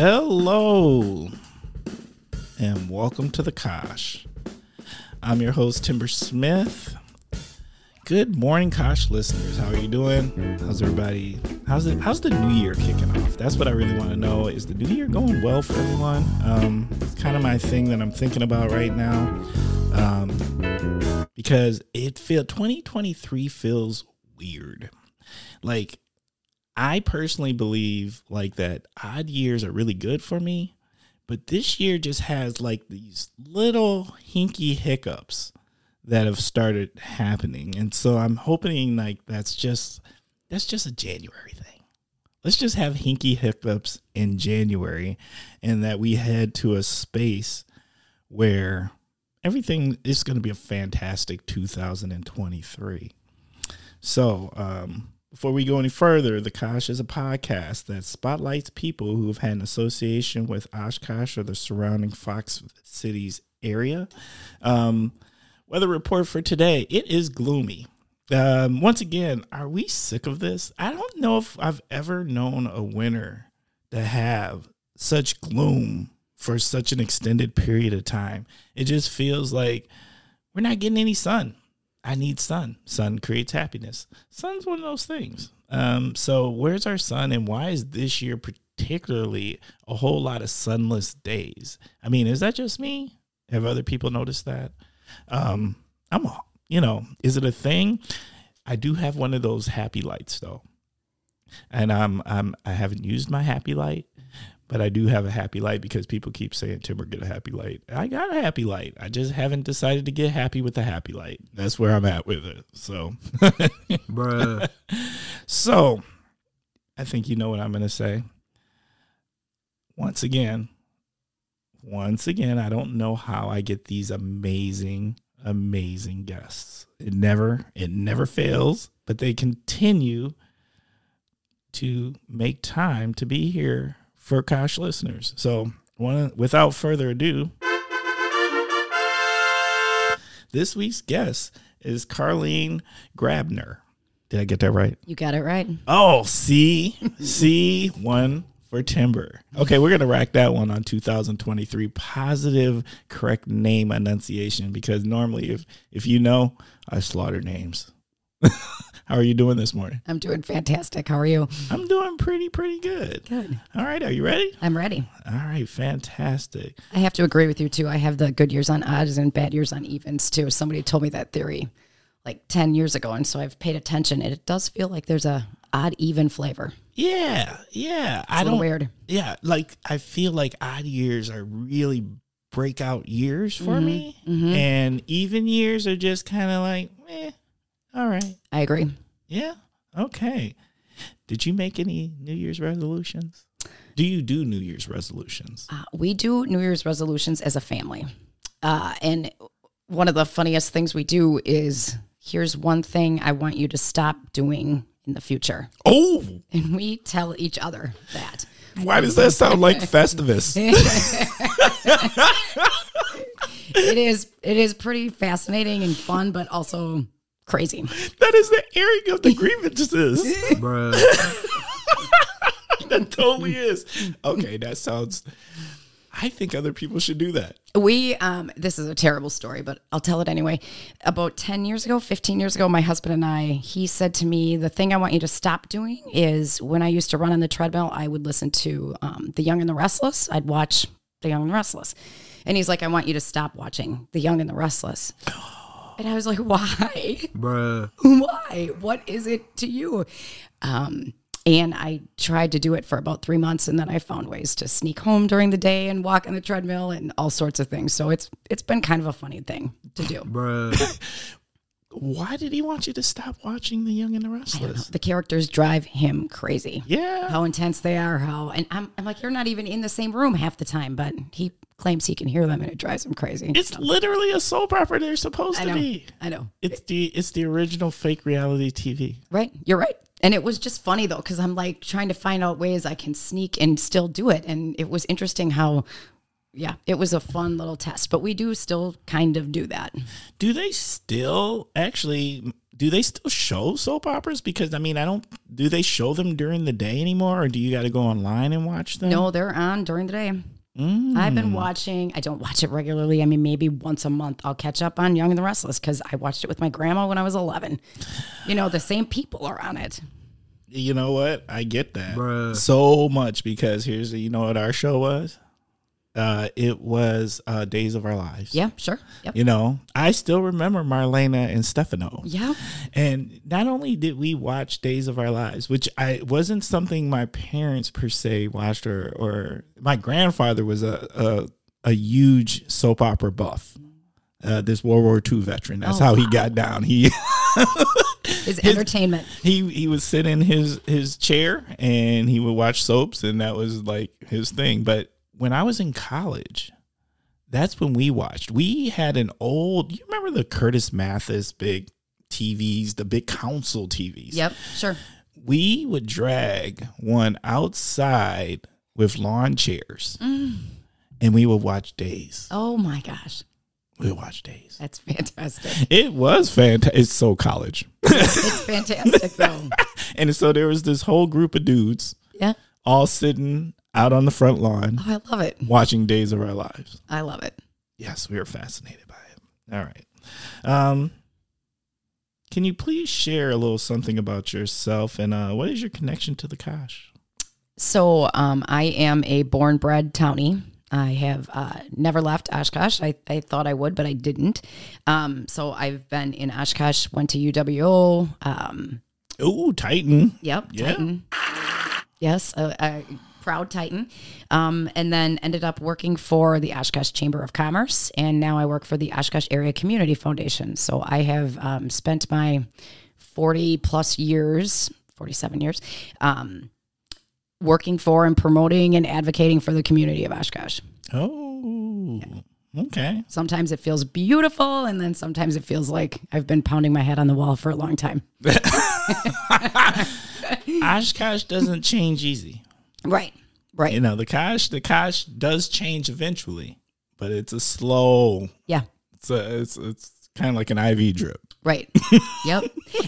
Hello, and welcome to the Kosh. I'm your host, Timber Smith. Good morning, Kosh listeners. How are you doing? How's everybody? How's it? How's the new year kicking off? That's what I really want to know. Is the new year going well for everyone? Um, it's kind of my thing that I'm thinking about right now, um, because it feel 2023 feels weird. Like I personally believe like that odd years are really good for me, but this year just has like these little hinky hiccups that have started happening. And so I'm hoping like that's just that's just a January thing. Let's just have hinky hiccups in January and that we head to a space where everything is going to be a fantastic 2023. So, um, before we go any further, the Kosh is a podcast that spotlights people who have had an association with Oshkosh or the surrounding Fox Cities area. Um, weather report for today it is gloomy. Um, once again, are we sick of this? I don't know if I've ever known a winter to have such gloom for such an extended period of time. It just feels like we're not getting any sun. I need sun. Sun creates happiness. Sun's one of those things. Um, so where's our sun and why is this year particularly a whole lot of sunless days? I mean, is that just me? Have other people noticed that? Um, I'm, all, you know, is it a thing? I do have one of those happy lights though, and I'm, I'm I haven't used my happy light, but I do have a happy light because people keep saying Timber get a happy light. I got a happy light. I just haven't decided to get happy with the happy light. That's where I'm at with it. So, Bruh. so I think you know what I'm going to say. Once again, once again, I don't know how I get these amazing, amazing guests. It never, it never fails, but they continue to make time to be here for Kosh listeners. So, one, without further ado, this week's guest is Karlene Grabner. Did I get that right? You got it right. Oh, C, C one for timber. Okay, we're gonna rack that one on 2023 positive correct name enunciation because normally if if you know, I slaughter names. How are you doing this morning? I'm doing fantastic. How are you? I'm doing pretty pretty good. Good. All right, are you ready? I'm ready. All right, fantastic. I have to agree with you too. I have the good years on odds and bad years on evens too. Somebody told me that theory like 10 years ago and so I've paid attention and it does feel like there's a odd even flavor. Yeah, yeah. It's I a little don't weird. yeah, like I feel like odd years are really breakout years for me, mhm. and even years are just kind of like, eh, all right, I agree. yeah, okay. Did you make any New Year's resolutions? Do you do New Year's resolutions? Uh, we do New Year's resolutions as a family. Uh, and one of the funniest things we do is here's one thing I want you to stop doing in the future. Oh, And we tell each other that. why does that sound like Festivus? It is it is pretty fascinating and fun, but also crazy. that is the airing of the grievances. Bruh. that totally is. Okay, that sounds. I think other people should do that. We um this is a terrible story, but I'll tell it anyway. About 10 years ago, 15 years ago, my husband and I, he said to me, "The thing I want you to stop doing is when I used to run on the treadmill, I would listen to um, The Young and the Restless. I'd watch The Young and the Restless." And he's like, "I want you to stop watching The Young and the Restless." And I was like, "Why? Bruh. Why? What is it to you?" Um and I tried to do it for about three months, and then I found ways to sneak home during the day and walk on the treadmill and all sorts of things. So it's it's been kind of a funny thing to do. Bruh. Why did he want you to stop watching The Young and the know. Restless? The characters drive him crazy. Yeah. How intense they are. How and I'm, I'm like, you're not even in the same room half the time, but he claims he can hear them, and it drives him crazy. It's literally a soap opera they're supposed I to be. I know. It's the it's the original fake reality TV. Right. You're right. And it was just funny though, because I'm like trying to find out ways I can sneak and still do it. And it was interesting how, yeah, it was a fun little test. But we do still kind of do that. Do they still actually do they still show soap operas? Because I mean, I don't. Do they show them during the day anymore, or do you got to go online and watch them? No, they're on during the day. Mm. I've been watching. I don't watch it regularly. I mean, maybe once a month I'll catch up on Young and the Restless because I watched it with my grandma when I was 11. You know, the same people are on it. You know what? I get that Bruh. so much because here's you know what our show was. Uh, it was uh, Days of Our Lives. Yeah, sure. Yep. You know, I still remember Marlena and Stefano. Yeah. And not only did we watch Days of Our Lives, which I wasn't something my parents per se watched, or or my grandfather was a a, a huge soap opera buff. Uh, this World War II veteran. That's Oh, how he got down. He His entertainment. he he would sit in his his chair and he would watch soaps, and that was like his thing. But when I was in college, that's when we watched. We had an old. You remember the Curtis Mathes big TVs, the big console TVs. Yep, sure. We would drag one outside with lawn chairs, mm. and we would watch Days. Oh my gosh. We would watch Days. That's fantastic. It was fantastic. It's so college. it's fantastic though. And so there was this whole group of dudes Yeah. all sitting out on the front lawn Oh, I love it. watching Days of Our Lives. I love it. Yes, we are fascinated by it. All right. Um, can you please share a little something about yourself and uh, what is your connection to the Kosh? So um, I am a born bred townie. I have uh, never left Oshkosh. I, I thought I would, but I didn't. Um, so I've been in Oshkosh, went to UWO. Um, Ooh, Titan. yep, Yeah. Titan. Yes, a, a proud Titan. Um, and then ended up working for the Oshkosh Chamber of Commerce. And now I work for the Oshkosh Area Community Foundation. So I have um, spent my 40 plus years, 47 years, um, working for and promoting and advocating for the community of Oshkosh. Oh, okay. Sometimes it feels beautiful, and then sometimes it feels like I've been pounding my head on the wall for a long time. Oshkosh doesn't change easy. Right, right. You know, the Kosh the Kosh does change eventually, but it's a slow. yeah, It's a, it's it's kind of like an IV drip. right. yep.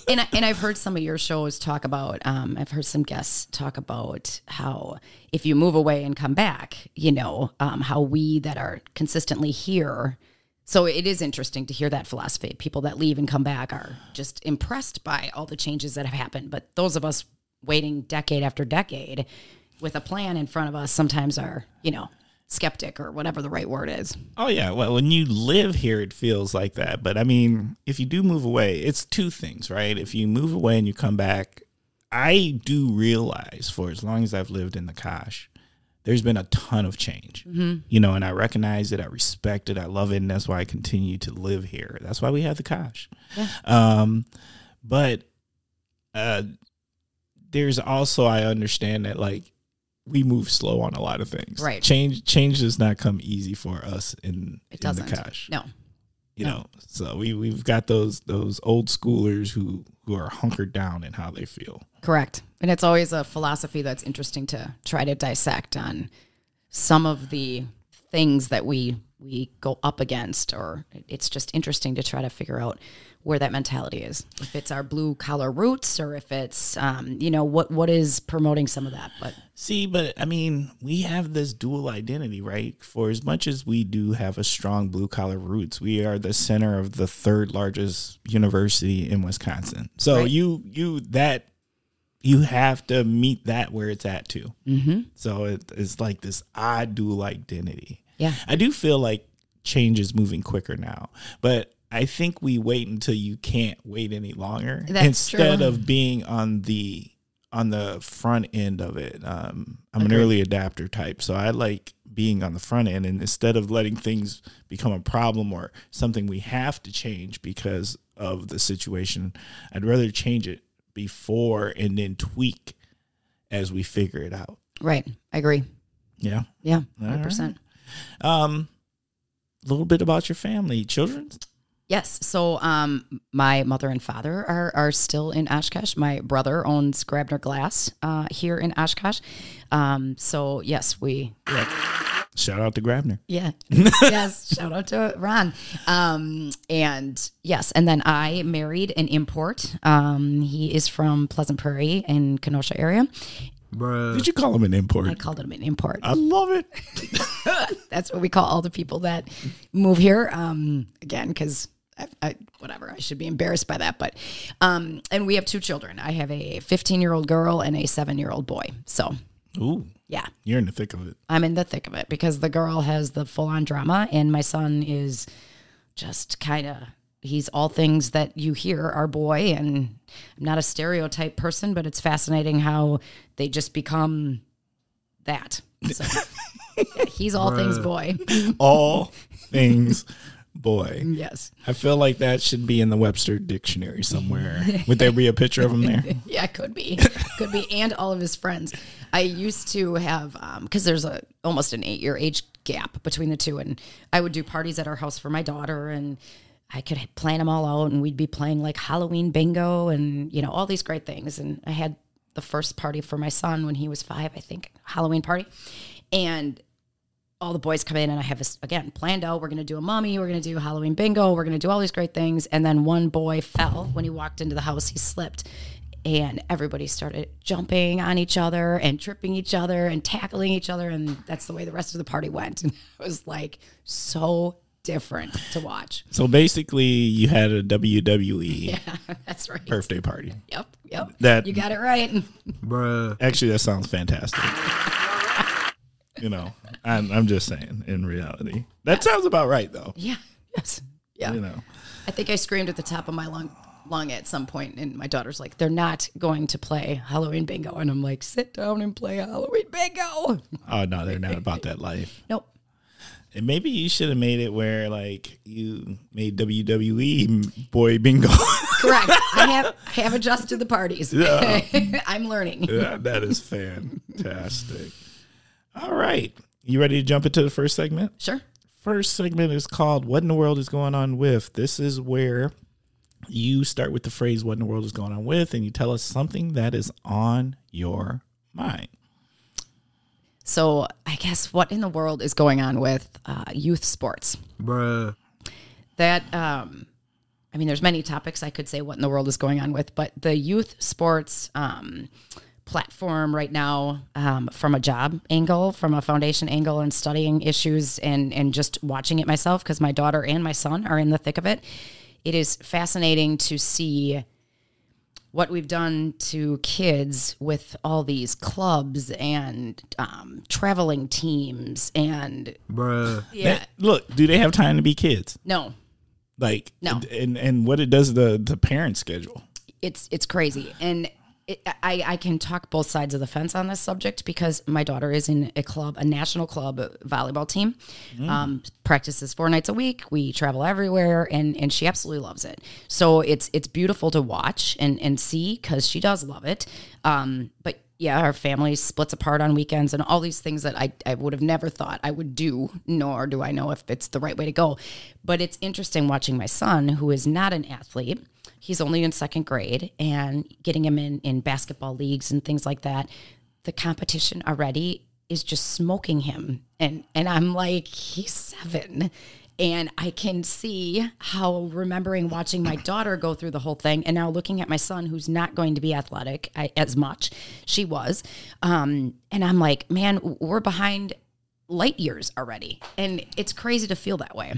And I, and I've heard some of your shows talk about. Um, I've heard some guests talk about how if you move away and come back, you know, um, how we that are consistently here. So it is interesting to hear that philosophy. People that leave and come back are just impressed by all the changes that have happened. But those of us waiting decade after decade with a plan in front of us sometimes are, you know, skeptic or whatever the right word is. Oh yeah, well when you live here it feels like that. But I mean, if you do move away, it's two things, right? If you move away and you come back, I do realize for as long as I've lived in the Kosh, there's been a ton of change. You know, and I recognize it, I respect it, I love it, and that's why I continue to live here. That's why we have the Kosh. Um but uh there's also I understand that like we move slow on a lot of things. Right. Change change does not come easy for us in, It in doesn't. the Kosh. No. You no. know, so we we've got those those old schoolers who who are hunkered down in how they feel. Correct. And it's always a philosophy that's interesting to try to dissect on some of the things that we we go up against or it's just interesting to try to figure out where that mentality is if it's our blue collar roots or if it's um, you know what what is promoting some of that but See, but I mean, we have this dual identity, right? For as much as we do have a strong blue collar roots, we are the center of the third largest university in Wisconsin. So Right. you you that you have to meet that where it's at too. Mm-hmm. So it, it's like this odd dual identity. yeah I do feel like change is moving quicker now, but I think we wait until you can't wait any longer That's instead true. of being on the on the front end of it. Um, I'm an early adapter type, so I like being on the front end, and instead of letting things become a problem or something we have to change because of the situation, I'd rather change it before and then tweak as we figure it out. right i agree Yeah. yeah 100% Um, a little bit about your family, children. Yes. So um, my mother and father are, are still in Oshkosh. My brother owns Grabner Glass uh, here in Oshkosh. Um, so yes, we, we have- Shout out to Grabner. Yeah. yes. Shout out to Ron. Um, and yes, and then I married an import. Um, he is from Pleasant Prairie in Kenosha area. Bruh. Did you call him an import? I called him an import. I love it. That's what we call all the people that move here. Um, again, because I, I, whatever, I should be embarrassed by that. But, um, and we have two children. I have a 15 year old girl and a seven year old boy. So, Ooh, yeah, you're in the thick of it. I'm in the thick of it because the girl has the full on drama, and my son is just kind of. He's all things that you hear our boy, and I'm not a stereotype person, but it's fascinating how they just become that. So, yeah, he's all things boy. All things boy. Yes. I feel like that should be in the Webster dictionary somewhere. Would there be a picture of him there? Yeah, could be, could be, and all of his friends. I used to have um, because there's a almost an eight year age gap between the two, and I would do parties at our house for my daughter, and I could plan them all out, and we'd be playing like Halloween bingo, and you know all these great things. And I had the first party for my son when he was five, I think, Halloween party, and all the boys come in and I have this again planned out. We're gonna do a mummy, we're gonna do Halloween bingo, we're gonna do all these great things. And then one boy fell when he walked into the house, he slipped. And everybody started jumping on each other and tripping each other and tackling each other. And that's the way the rest of the party went. And it was like so different to watch. So basically, you had a WWE Yeah, that's right. birthday party. Yep, yep. That You got it right. Bruh. actually that sounds fantastic. You know, I'm, I'm just saying. In reality, that sounds about right, though. Yeah, yes. Yeah. You know, I think I screamed at the top of my lung, lung at some point, and my daughter's like, "They're not going to play Halloween bingo," and I'm like, "Sit down and play Halloween bingo." oh no, they're not about that life. Nope. And maybe you should have made it where like you made WWE boy bingo. Correct. I have I have adjusted the parties. Yeah. I'm learning. Yeah, that is fantastic. All right. You ready to jump into the first segment? Sure. First segment is called What in the World is Going On With? This is where you start with the phrase What in the World is Going On With and you tell us something that is on your mind. So I guess what in the world is going on with uh, youth sports? Bruh. that um i mean there's many topics i could say what in the world is going on with but the youth sports um platform right now um, from a job angle from a foundation angle and studying issues and and just watching it myself because my daughter and my son are in the thick of it it is fascinating to see what we've done to kids with all these clubs and um, traveling teams and Bruh. yeah That- look, do they have time to be kids? no Like, No. and and what it does to the the parent schedule. it's it's crazy and it, I, I can talk both sides of the fence on this subject because my daughter is in a club, a national club volleyball team, um, practices four nights a week. We travel everywhere, and and she absolutely loves it. So it's it's beautiful to watch and and see because she does love it. Um, but yeah, our family splits apart on weekends and all these things that I, I would have never thought I would do, nor do I know if it's the right way to go. But it's interesting watching my son, who is not an athlete. He's only in second grade and getting him in, in basketball leagues and things like that. The competition already is just smoking him. And and I'm like, he's seven. And I can see how remembering watching my daughter go through the whole thing and now looking at my son who's not going to be athletic as much. She was. Um, and I'm like, man, we're behind light years already. And it's crazy to feel that way.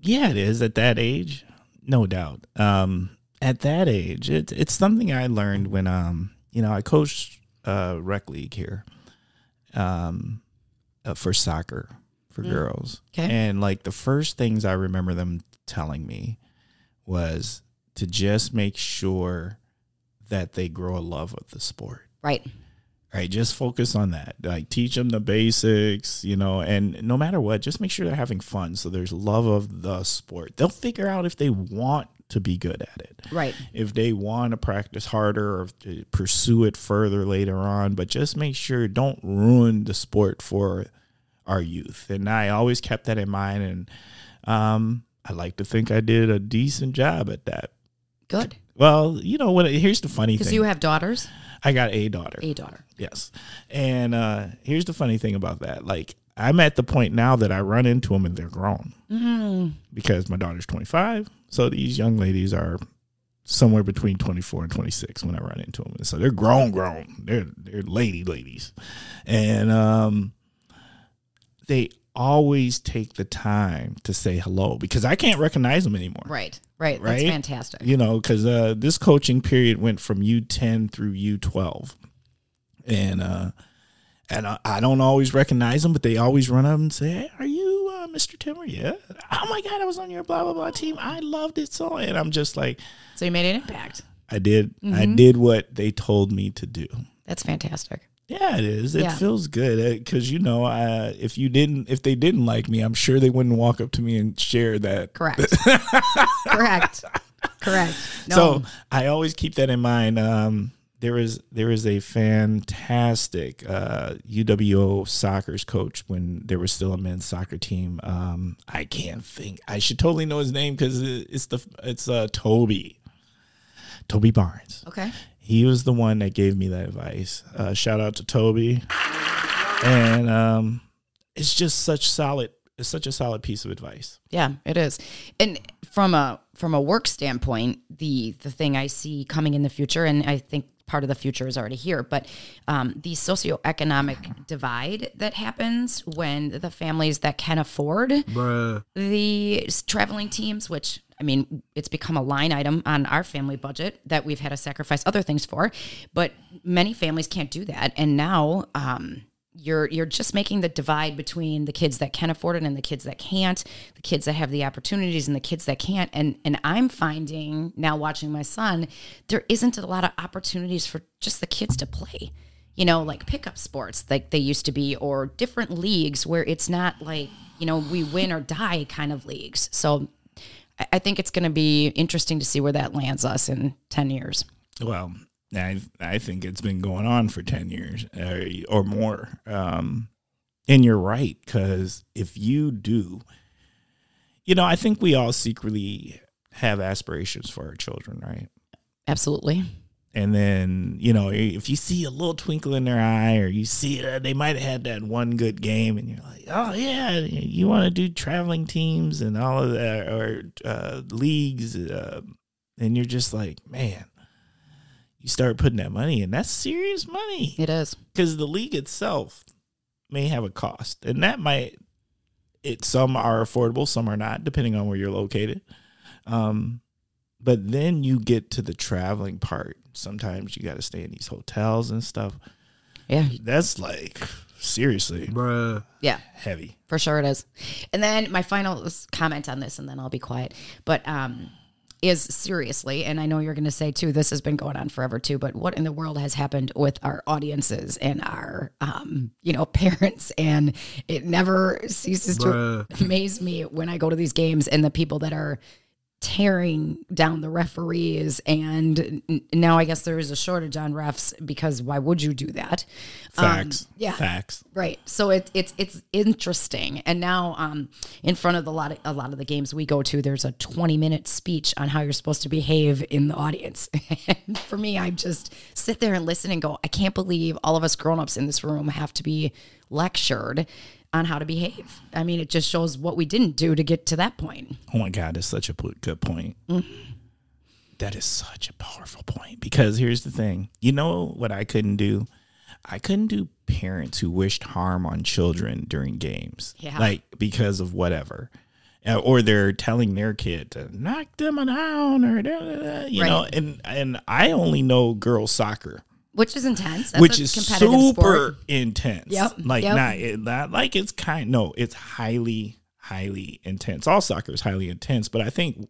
Yeah, it is at that age, no doubt. Um, at that age, it, it's something I learned when um, you know, I coached uh rec league here, um, uh, for soccer for mm. girls, Okay. and like the first things I remember them telling me was to just make sure that they grow a love of the sport. Right. right just focus on that. Like teach them the basics you know and no matter what just make sure they're having fun. So there's love of the sport. They'll figure out if they want to be good at it. Right. if they want to practice harder or to pursue it further later on but just make sure don't ruin the sport for our youth and i always kept that in mind and um, i like to think i did a decent job at that Good. well you know what here's the funny thing. Because you have daughters, i got a daughter a daughter. Yes. And uh here's the funny thing about that. Like I'm at the point now that I run into them and they're grown because my daughter's 25. So these young ladies are somewhere between 24 and 26 when I run into them. And so they're grown, grown. They're they're lady ladies, and um, they always take the time to say hello because I can't recognize them anymore. Right. Right. That's Right? fantastic. You know, because uh, this coaching period went from U10 through U12, and uh, and I, I don't always recognize them, but they always run up and say, "Hey, are you uh, Mr. Timmer?" Yeah. Oh my God, I was on your blah blah blah team. I loved it so, and I'm just like, So you made an impact. I did, I Mm-hmm. did what they told me to do. That's fantastic. Yeah, it is. It Yeah. feels good because you know, uh, if you didn't, if they didn't like me, I'm sure they wouldn't walk up to me and share that. Correct. Correct. Correct. No. So I always keep that in mind. Um, there is there is a fantastic uh, UWO soccer's coach when there was still a men's soccer team. Um, I can't think. I should totally know his name because it's the it's uh, Toby, Toby Barnes. okay. He was the one that gave me that advice. Uh, shout out to Toby, and um, it's just such solid. It's such a solid piece of advice. Yeah, it is. And from a from a work standpoint, the the thing I see coming in the future, and I think part of the future is already here, but um, the socioeconomic divide that happens when the families that can afford bruh, the traveling teams, which I mean, it's become a line item on our family budget that we've had to sacrifice other things for, but many families can't do that, and now um, you're you're just making the divide between the kids that can afford it and the kids that can't, the kids that have the opportunities and the kids that can't, and and I'm finding now watching my son, there isn't a lot of opportunities for just the kids to play you know, like pickup sports like they used to be, or different leagues where it's not like, you know, we win or die kind of leagues. So I- think it's going to be interesting to see where that lands us in 10 years. Well, I I think it's been going on for ten years uh, or more. Um, and you're right because if you do, you know, I think we all secretly have aspirations for our children, right? Absolutely. And then you know, if you see a little twinkle in their eye, or you see uh, they might have had that one good game, and you're like, oh yeah, you want to do traveling teams and all of that, or uh, leagues, uh, and you're just like, man you start putting that money in. That's serious money It is. because the league itself may have a cost, and that might it. Some are affordable, some are not, depending on where you're located. Um, but then you get to the traveling part. Sometimes you got to stay in these hotels and stuff. Yeah. That's like seriously bruh. Yeah. heavy. For sure it is. And then my final comment on this, and then I'll be quiet. But um, is seriously, and I know you're going to say too, this has been going on forever too. But what in the world has happened with our audiences and our, um, you know, parents? And it never ceases to amaze me when I go to these games and the people that are tearing down the referees and now i guess there is a shortage on refs because why would you do that Um, Facts. yeah Facts. Right. So it, it's it's interesting. And now um, in front of the lot of, a lot of the games we go to, there's a 20 minute speech on how you're supposed to behave in the audience. and for me, I just sit there and listen and go, I can't believe all of us grown-ups in this room have to be lectured on how to behave. I mean, it just shows what we didn't do to get to that point. Oh my God, that's such a good point. That is such a powerful point because here's the thing. You know what I couldn't do? I couldn't do parents who wished harm on children during games. Yeah. Like because of whatever. Uh, Or they're telling their kid to knock them down or you know, and and I only know girls soccer, Which is intense. That's which a is competitive super sport. intense. Yep, Like yep. not it- not like it's kind no, it's highly highly intense. All soccer is highly intense, but I think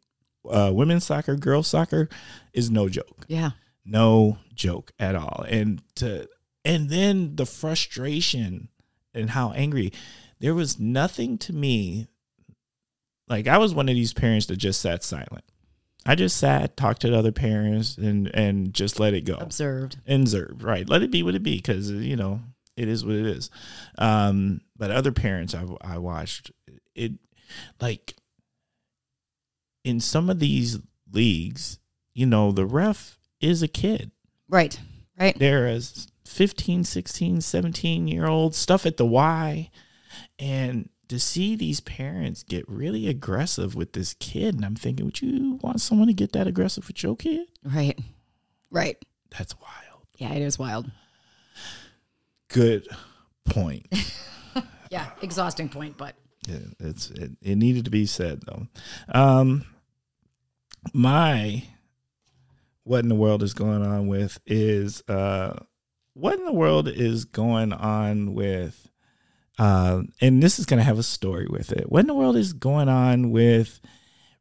uh, women's soccer, girls soccer is no joke. Yeah. No joke at all. And to and then the frustration and how angry there was nothing to me like I was one of these parents that just sat silent. I just sat, talked to the other parents and and just let it go Observed. observed right let it be what it be because you know it is what it is um but other parents i i watched it like in some of these leagues you know the ref is a kid Right. Right. there is 15 16 17 year old stuff at the y And to see these parents get really aggressive with this kid, and I'm thinking, would you want someone to get that aggressive with your kid? Right. Right. That's wild. Yeah, it is wild. Good point. Yeah, exhausting point, but Yeah, it's it, it needed to be said though. Um, my what in the world is going on with is uh, what in the world is going on with uh, and this is going to have a story with it. What in the world is going on with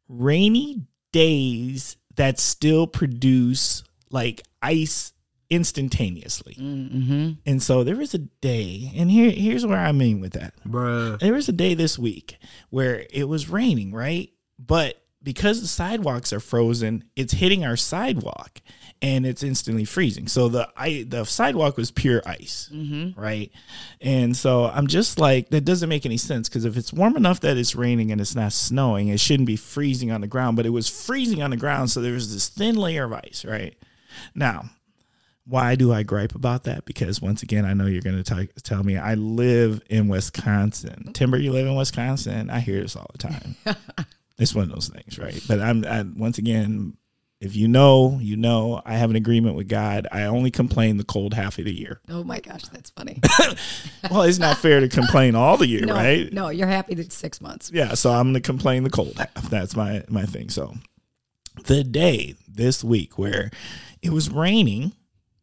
rainy days that still produce like ice instantaneously? mm-hmm. And so there was a day, and here here's where I mean with that bruh, there was a day this week where it was raining, right? But because the sidewalks are frozen, it's hitting our sidewalk and it's instantly freezing. So the I the sidewalk was pure ice, mm-hmm. right? And so I'm just like that doesn't make any sense because if it's warm enough that it's raining and it's not snowing, it shouldn't be freezing on the ground, but it was freezing on the ground, so there was this thin layer of ice, right? Now, why do I gripe about that? Because once again, I know you're going to tell me I live in Wisconsin. Mm-hmm. Timber, you live in Wisconsin. I hear this all the time. it's one of those things, right? But I'm I, once again, if you know, you know. I have an agreement with God. I only complain the cold half of the year. Oh my gosh, that's funny. Well, it's not fair to complain all the year, No, right? no, you're happy that it's six months. Yeah, so I'm gonna complain the cold half. That's my my thing. So the day this week where it was raining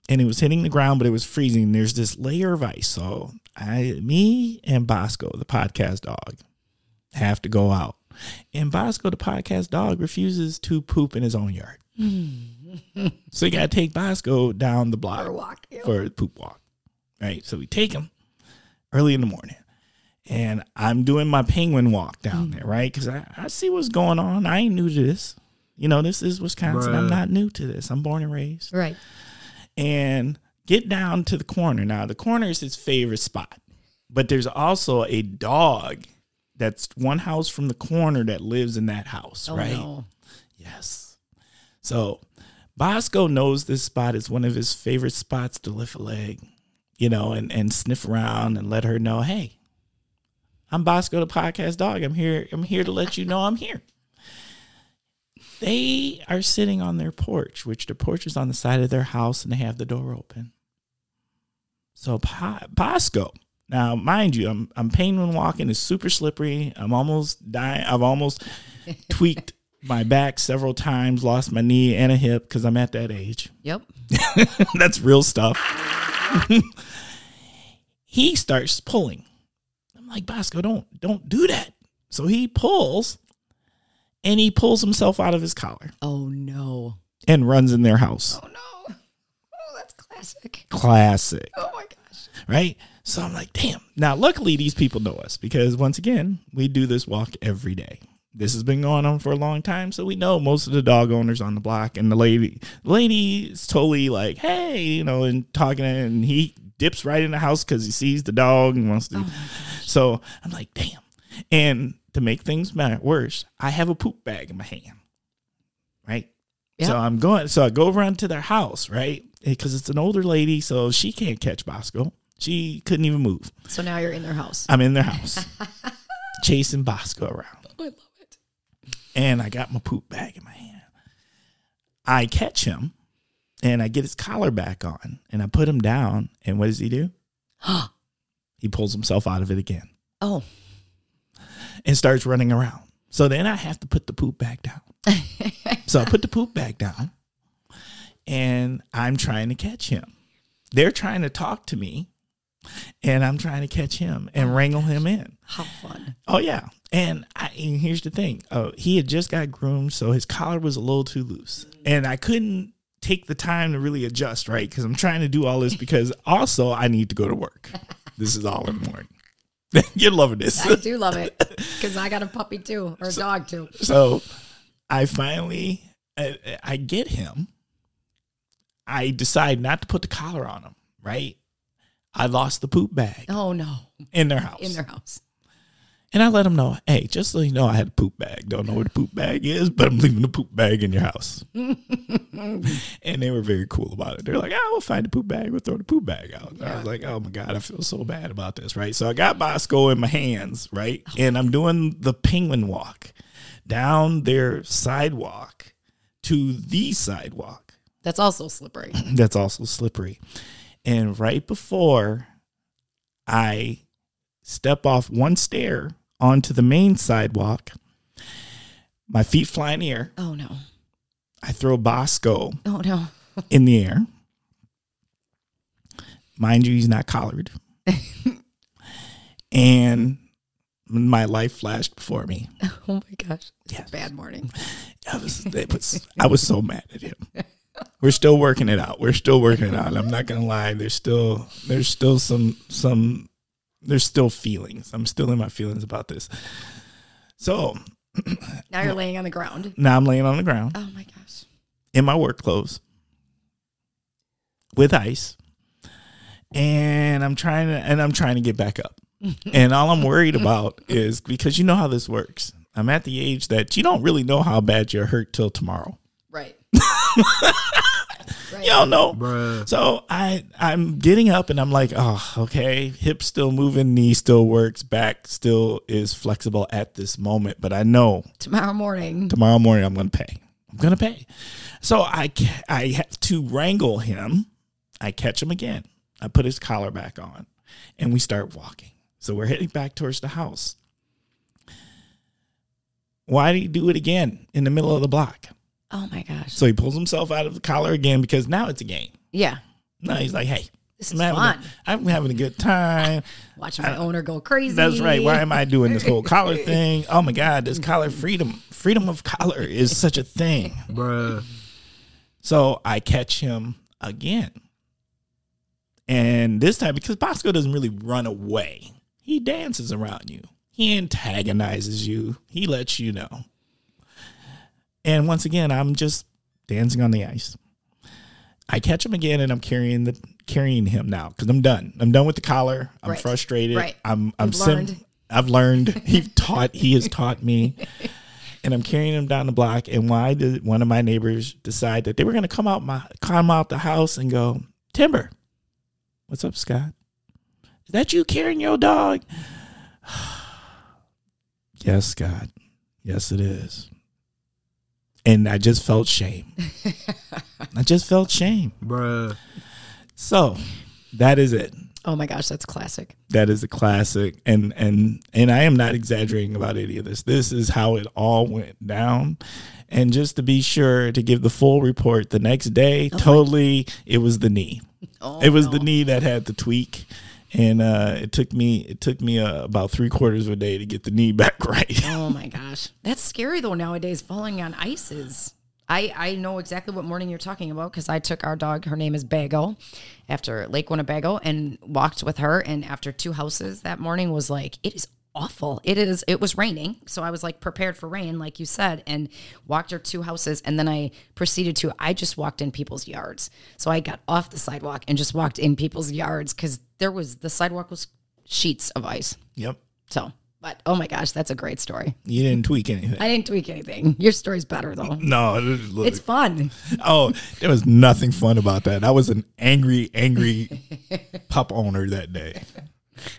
and it was hitting the ground, but it was freezing. There's this layer of ice. So I, me and Bosco, the podcast dog, have to go out. And Bosco, the podcast dog, refuses to poop in his own yard. So you gotta take Bosco down the block Or walk. you know. for a poop walk. Right. So we take him early in the morning. And I'm doing my penguin walk down mm. there, right? Because I, I see what's going on. I ain't new to this. You know, this is Wisconsin. I'm not new to this. I'm born and raised. Right. And get down to the corner. Now, the corner is his favorite spot. But there's also a dog that's one house from the corner that lives in that house, Oh right? no. Yes. So Bosco knows this spot is one of his favorite spots to lift a leg, you know, and, and sniff around and let her know, hey, I'm Bosco the podcast dog. I'm here. I'm here to let you know I'm here. They are sitting on their porch, which the porch is on the side of their house, and they have the door open. So Bosco, now mind you, I'm I'm penguin walking. It's super slippery. I'm almost dying. I've almost tweaked my back several times, lost my knee and a hip because I'm at that age. Yep. That's real stuff. he starts pulling. I'm like, Bosco, don't don't do that. So he pulls and he pulls himself out of his collar Oh no. and runs in their house. Oh no. Oh, that's classic. Classic. Oh my gosh. right? So I'm like, damn. Now, luckily, these people know us because once again, we do this walk every day. This has been going on for a long time, so we know most of the dog owners on the block. And the lady, the lady is totally like, hey, you know, and talking, and he dips right in the house because he sees the dog and wants to. Oh so I'm like, damn. And to make things worse, I have a poop bag in my hand, right? So I'm going. So I go around to their house, right? Eh, because it's an older lady, so she can't catch Bosco. She couldn't even move. So now you're in their house. I'm in their house, chasing Bosco around, oh, I love it. And I got my poop bag in my hand. I catch him, and I get his collar back on, and I put him down. And what does he do? he pulls himself out of it again Oh. and starts running around. So then I have to put the poop bag down. so I put the poop bag down and I'm trying to catch him. They're trying to talk to me and I'm trying to catch him and wrangle him in. How fun. Oh, yeah. And, I, and here's the thing uh, he had just got groomed, so his collar was a little too loose. And I couldn't take the time to really adjust, right? Because I'm trying to do all this because also I need to go to work. This is all in the morning. You're loving this. I do love it because I got a puppy too, or a dog too. so I finally I, I get him. I decide not to put the collar on him. Right, I lost the poop bag Oh no. in their house, In their house. And I let them know, hey, just so you know, I had a poop bag. Don't know where the poop bag is, but I'm leaving the poop bag in your house. and they were very cool about it. They're like, oh, we'll find the poop bag. We'll throw the poop bag out. And I was like, oh my God, I feel so bad about this, right? So I got Bosco in my hands, right? Oh. And I'm doing the penguin walk down their sidewalk to the sidewalk That's also slippery. that's also slippery. And right before I step off one stair onto the main sidewalk, my feet fly in the air. Oh no. I throw Bosco Oh no. in the air. Mind you, he's not collared. and my life flashed before me. Oh my gosh. Yes. Bad morning. I was, it was I was so mad at him. We're still working it out. We're still working it out. I'm not gonna lie. There's still there's still some some there's still feelings. I'm still in my feelings about this. So Now you're laying on the ground. now I'm laying on the ground Oh my gosh. in my work clothes with ice, and I'm trying to and I'm trying to get back up. and all I'm worried about is because you know how this works. I'm at the age that you don't really know how bad you're hurt till tomorrow. Right. You don't know. bruh. So I I'm getting up and I'm like, oh, okay, hip still moving, knee still works, back still is flexible at this moment, but I know Tomorrow morning. tomorrow morning I'm going to pay. I'm going to pay. So I ca- I have to wrangle him. I catch him again. I put his collar back on and we start walking. So we're heading back towards the house. Why did he do it again in the middle of the block? Oh my gosh. So he pulls himself out of the collar again because now it's a game. Yeah. No, he's like, hey, This I'm is having, fun. a, I'm having a good time. Watching my owner go crazy. That's right. Why am I doing this whole collar thing? Oh my God, this collar freedom, freedom of collar is such a thing. Bruh. So I catch him again. And this time, because Bosco doesn't really run away, he dances around you. He antagonizes you. He lets you know. And once again, I'm just dancing on the ice. I catch him again, and I'm carrying the carrying him now because I'm done. I'm done with the collar. I'm Right. frustrated. Right. I'm I'm sim- learned. I've learned. He taught. He has taught me. And I'm carrying him down the block. And why did one of my neighbors decide that they were going to come out my come out the house and go, Timber, what's up, Scott? Is that you carrying your dog? yes, Scott. Yes, it is. And I just felt shame. I just felt shame. Bruh. So that is it. Oh my gosh, that's classic. That is a classic, and and and I am not exaggerating about any of this. This is how it all went down. And just to be sure to give the full report, the next day, oh totally, it was the knee. Oh, it was no. the knee that had the tweak, and uh, it took me it took me uh, about three quarters of a day to get the knee back right. Oh my gosh. That's scary though nowadays falling on ices. I, I know exactly what morning you're talking about because I took our dog, her name is Bago, after Lake Winnebago and walked with her. And after two houses that morning was like, it is awful. It is, it was raining. So I was like prepared for rain, like you said, and walked her two houses. And then I proceeded to, I just walked in people's yards. So I got off the sidewalk and just walked in people's yards because there was, the sidewalk was sheets of ice. yep, So, but oh my gosh, that's a great story. you didn't tweak anything. I didn't tweak anything. Your story's better though. no, look, It's fun. Oh, there was nothing fun about that. I was an angry, angry pup owner that day.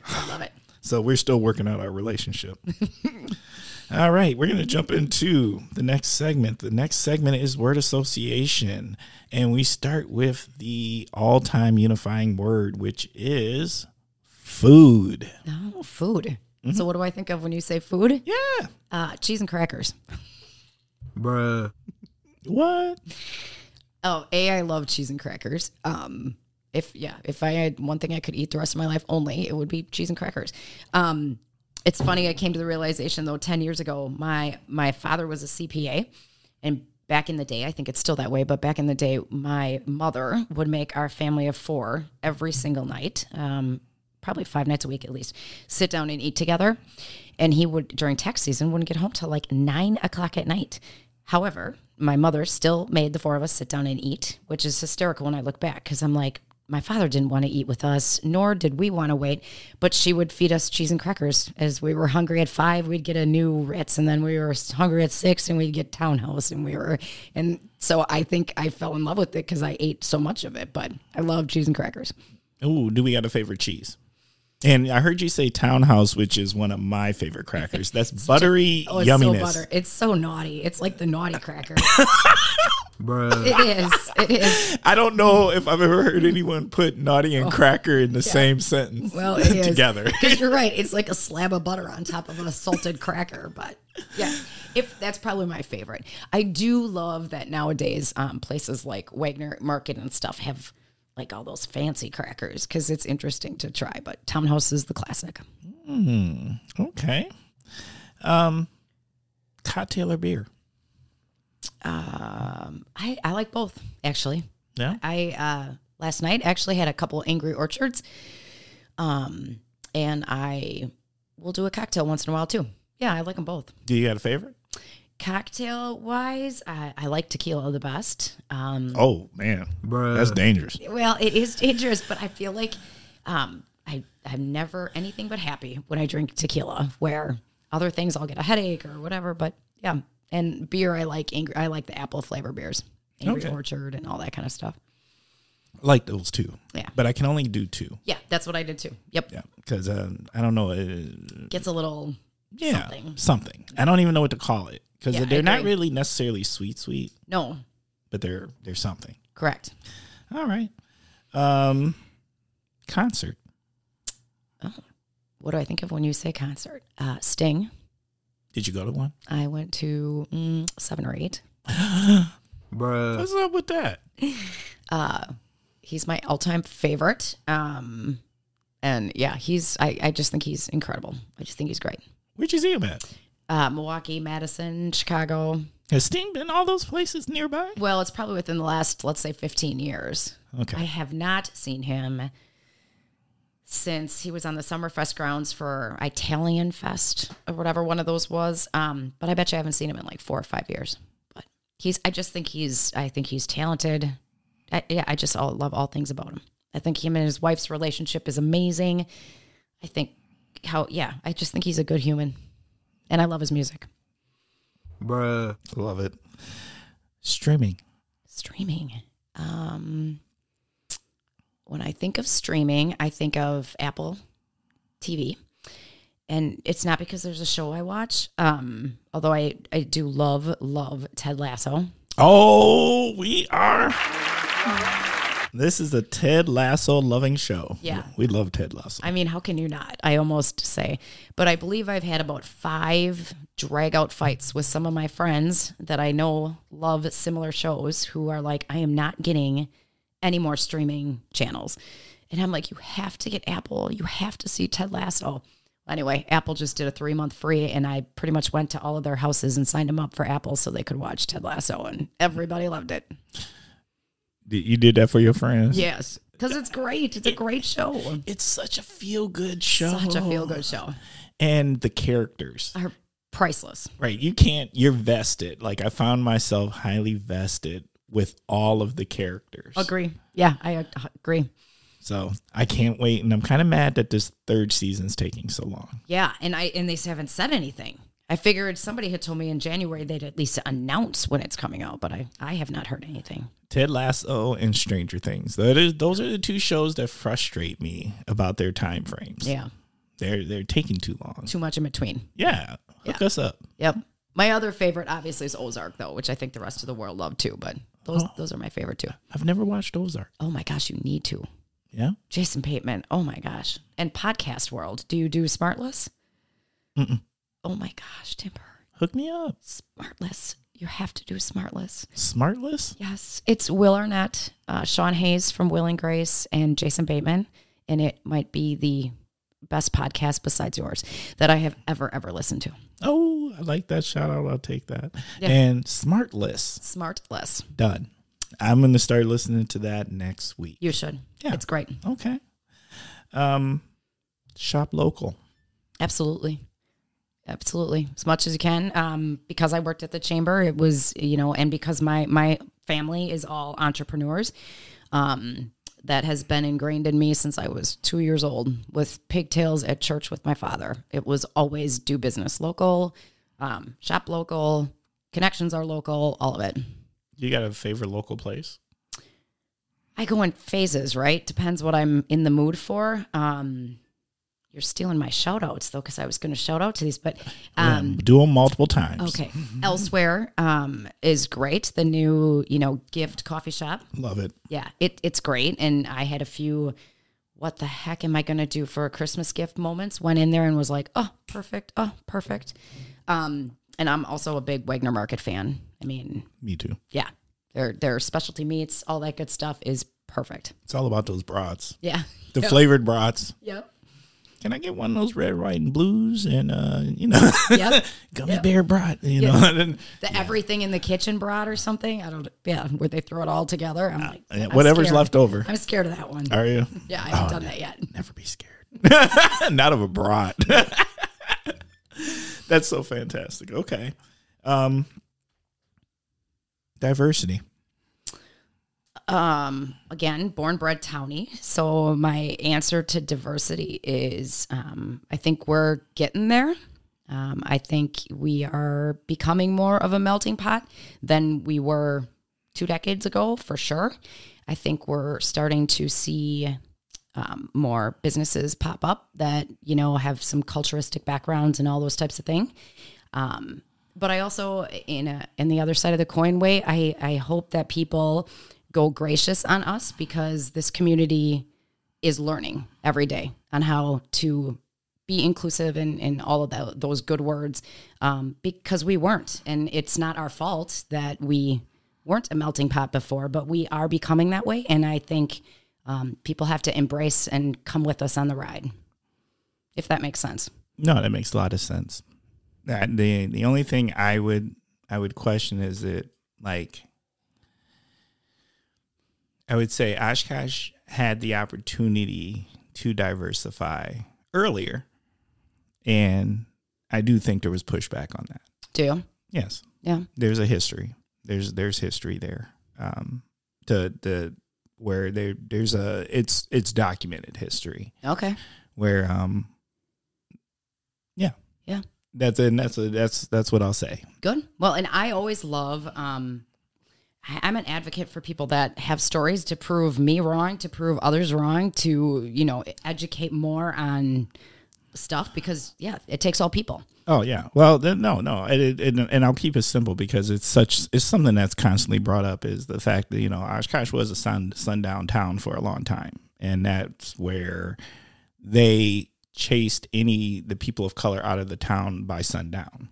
I love it. So we're still working out our relationship. All right, we're going to jump into the next segment. The next segment is word association. And we start with the all time unifying word, which is food. Oh, food. So what do I think of when you say food? Yeah. Uh, cheese and crackers. Bruh. What? Oh, a I love cheese and crackers. Um, if yeah, if I had one thing I could eat the rest of my life only, it would be cheese and crackers. Um, it's funny. I came to the realization though, ten years ago, my my father was a CPA, and back in the day, I think it's still that way. But back in the day, my mother would make our family of four every single night. Um, probably five nights a week at least, sit down and eat together. And he would, during tax season, wouldn't get home till like nine o'clock at night. However, my mother still made the four of us sit down and eat, which is hysterical when I look back because I'm like, my father didn't want to eat with us, nor did we want to wait. But she would feed us cheese and crackers as we were hungry at five. We'd get a new Ritz, and then we were hungry at six, and we'd get Townhouse, and we were. And so I think I fell in love with it because I ate so much of it. But I love cheese and crackers. Ooh, do we got a favorite cheese? And I heard you say Townhouse, which is one of my favorite crackers. That's buttery Oh, it's yumminess. so butter. It's so naughty. It's like the naughty cracker. Bruh. it is. It is. I don't know if I've ever heard anyone put naughty and cracker in the same sentence Oh. Well, it is together. Because you're right. It's like a slab of butter on top of a salted cracker. But yeah, if that's probably my favorite. I do love that nowadays um, places like Wagner Market and stuff have like all those fancy crackers because it's interesting to try. But Townhouse is the classic. Okay. Um, cocktail or beer? Um, I I like both actually. Yeah. I uh, last night actually had a couple Angry Orchards, um, and I will do a cocktail once in a while too. Yeah, I like them both. Do you got a favorite? Cocktail wise, I, I like tequila the best. Um, Oh man, Bruh. that's dangerous. well, it is dangerous, but I feel like um, I I'm never anything but happy when I drink tequila. Where other things I'll get a headache or whatever. But yeah, and beer I like angry. I like the apple flavor beers, Angry Okay. Orchard and all that kind of stuff. I like those two. Yeah. but I can only do two. Yeah, that's what I did too. Yep, Yeah, because um, I don't know. Uh, gets a little yeah, Something. something. I don't even know what to call it because Yeah, they're not really necessarily sweet, sweet, no but they're they're something. correct. All right. Um, concert. What do I think of when you say concert? Uh, Sting. Did you go to one? I went to mm, seven or eight. Bruh. What's up with that? Uh, he's my all-time favorite. Um, and yeah, he's. I, I just think he's incredible. I just think he's great. Where'd you see him at? Uh, Milwaukee, Madison, Chicago. Has Sting been all those places nearby? Well, it's probably within the last, let's say, fifteen years. Okay. I have not seen him since he was on the Summerfest grounds for Italian Fest or whatever one of those was. Um, but I bet you I haven't seen him in like four or five years. But he's, I just think he's, I think he's talented. I, yeah, I just all, love all things about him. I think him and his wife's relationship is amazing. I think how, yeah, I just think he's a good human, and I love his music. Bruh. Love it. Streaming. Streaming. Um, when I think of streaming, I think of Apple TV. And it's not because there's a show I watch. Um, although I, I do love, love Ted Lasso. Oh, we are. This is a Ted Lasso loving show. Yeah. We love Ted Lasso. I mean, how can you not? I almost say. But I believe I've had about five drag out fights with some of my friends that I know love similar shows who are like, I am not getting any more streaming channels. And I'm like, you have to get Apple. You have to see Ted Lasso. Anyway, Apple just did a three month free, and I pretty much went to all of their houses and signed them up for Apple so they could watch Ted Lasso, and everybody loved it. Did- You did that for your friends? Yes, because it's great. It's a great show. It's such a feel good show. Such a feel good show. And the characters. Are priceless. Right. You can't, you're vested. Like I found myself highly vested with all of the characters. Agree. Yeah, I uh, agree. So I can't wait. And I'm kind of mad that this third season's taking so long. Yeah, and I and they haven't said anything. I figured somebody had told me in January they'd at least announce when it's coming out, but I I have not heard anything. Ted Lasso and Stranger Things. That is, those are the two shows that frustrate me about their time frames. Yeah, They're they're taking too long. too much in between. Yeah. Hook us up. Yep. My other favorite, obviously, is Ozark, though, which I think the rest of the world love too. But those oh. those are my favorite too. I've never watched Ozark. Oh my gosh, you need to. Yeah. Jason Bateman. Oh my gosh. And podcast world. Do you do Smartless? Mm-mm. Oh my gosh, Timber. Hook me up. Smartless. You have to do Smartless. Smartless? Yes, it's Will Arnett, uh, Sean Hayes from Will and Grace, and Jason Bateman, and it might be the best podcast besides yours that I have ever ever listened to. Oh, I like that shout out. I'll take that. Yeah. And Smartless. Smartless. Done. I'm gonna start listening to that next week. You should. Yeah. It's great. Okay. Um shop local. Absolutely. Absolutely. As much as you can. Um, because I worked at the chamber, it was, you know, and because my my family is all entrepreneurs, um, that has been ingrained in me since I was two years old with pigtails at church with my father. It was always do business local, um, shop local, connections are local, all of it. You got a favorite local place? I go in phases, right? Depends what I'm in the mood for. Um, you're stealing my shout outs though, because I was going to shout out to these, but um, Yeah, do them multiple times. okay. Elsewhere um, is great. The new, you know, gift coffee shop. Love it. Yeah, it, it's great. And I had a few, what the heck am I going to do for a Christmas gift moments? Went in there and was like, oh, perfect. Oh, perfect. Um, and I'm also a big Wagner Market fan. I mean, Me too. yeah, their their specialty meats, all that good stuff is perfect. It's all about those brats. Yeah. The flavored brats. Yep. Can I get one of those red, white, and blues and uh, you know, Yep. gummy bear brat? You know, and then, The everything in the kitchen brat or something. I don't. Yeah, where they throw it all together. I'm like, yeah, I'm whatever's scared. left over. I'm scared of that one. Are you? Yeah, I haven't done that yet. Never be scared. Not of a brat. That's so fantastic. Okay. Um, diversity. Um again born bred townie. So my answer to diversity is um i think we're getting there. Um i think we are becoming more of a melting pot than we were two decades ago for sure. I think we're starting to see um, more businesses pop up that you know have some culturistic backgrounds and all those types of thing. Um, but I also, in a in the other side of the coin way, I I hope that people go gracious on us because this community is learning every day on how to be inclusive and, and all of that, those good words um, because we weren't. And it's not our fault that we weren't a melting pot before, but we are becoming that way. And I think um, people have to embrace and come with us on the ride, if that makes sense. No, that makes a lot of sense. That the the only thing I would I would question is it like I would say Oshkosh had the opportunity to diversify earlier, and I do think there was pushback on that. Do you? Yes, Yeah. there's a history. There's there's history there. Um, to the where there there's a it's it's documented history Okay. where um yeah Yeah. that's it and that's a, that's that's what i'll say Good. Well, and I always love. Um, I'm an advocate for people that have stories to prove me wrong, to prove others wrong, to you know educate more on stuff because yeah, it takes all people. oh yeah. Well then, no no. It, it, and i'll keep it simple because it's such it's something that's constantly brought up is the fact that you know oshkosh was a sun sundown town for a long time. And that's where they chased any the people of color out of the town by sundown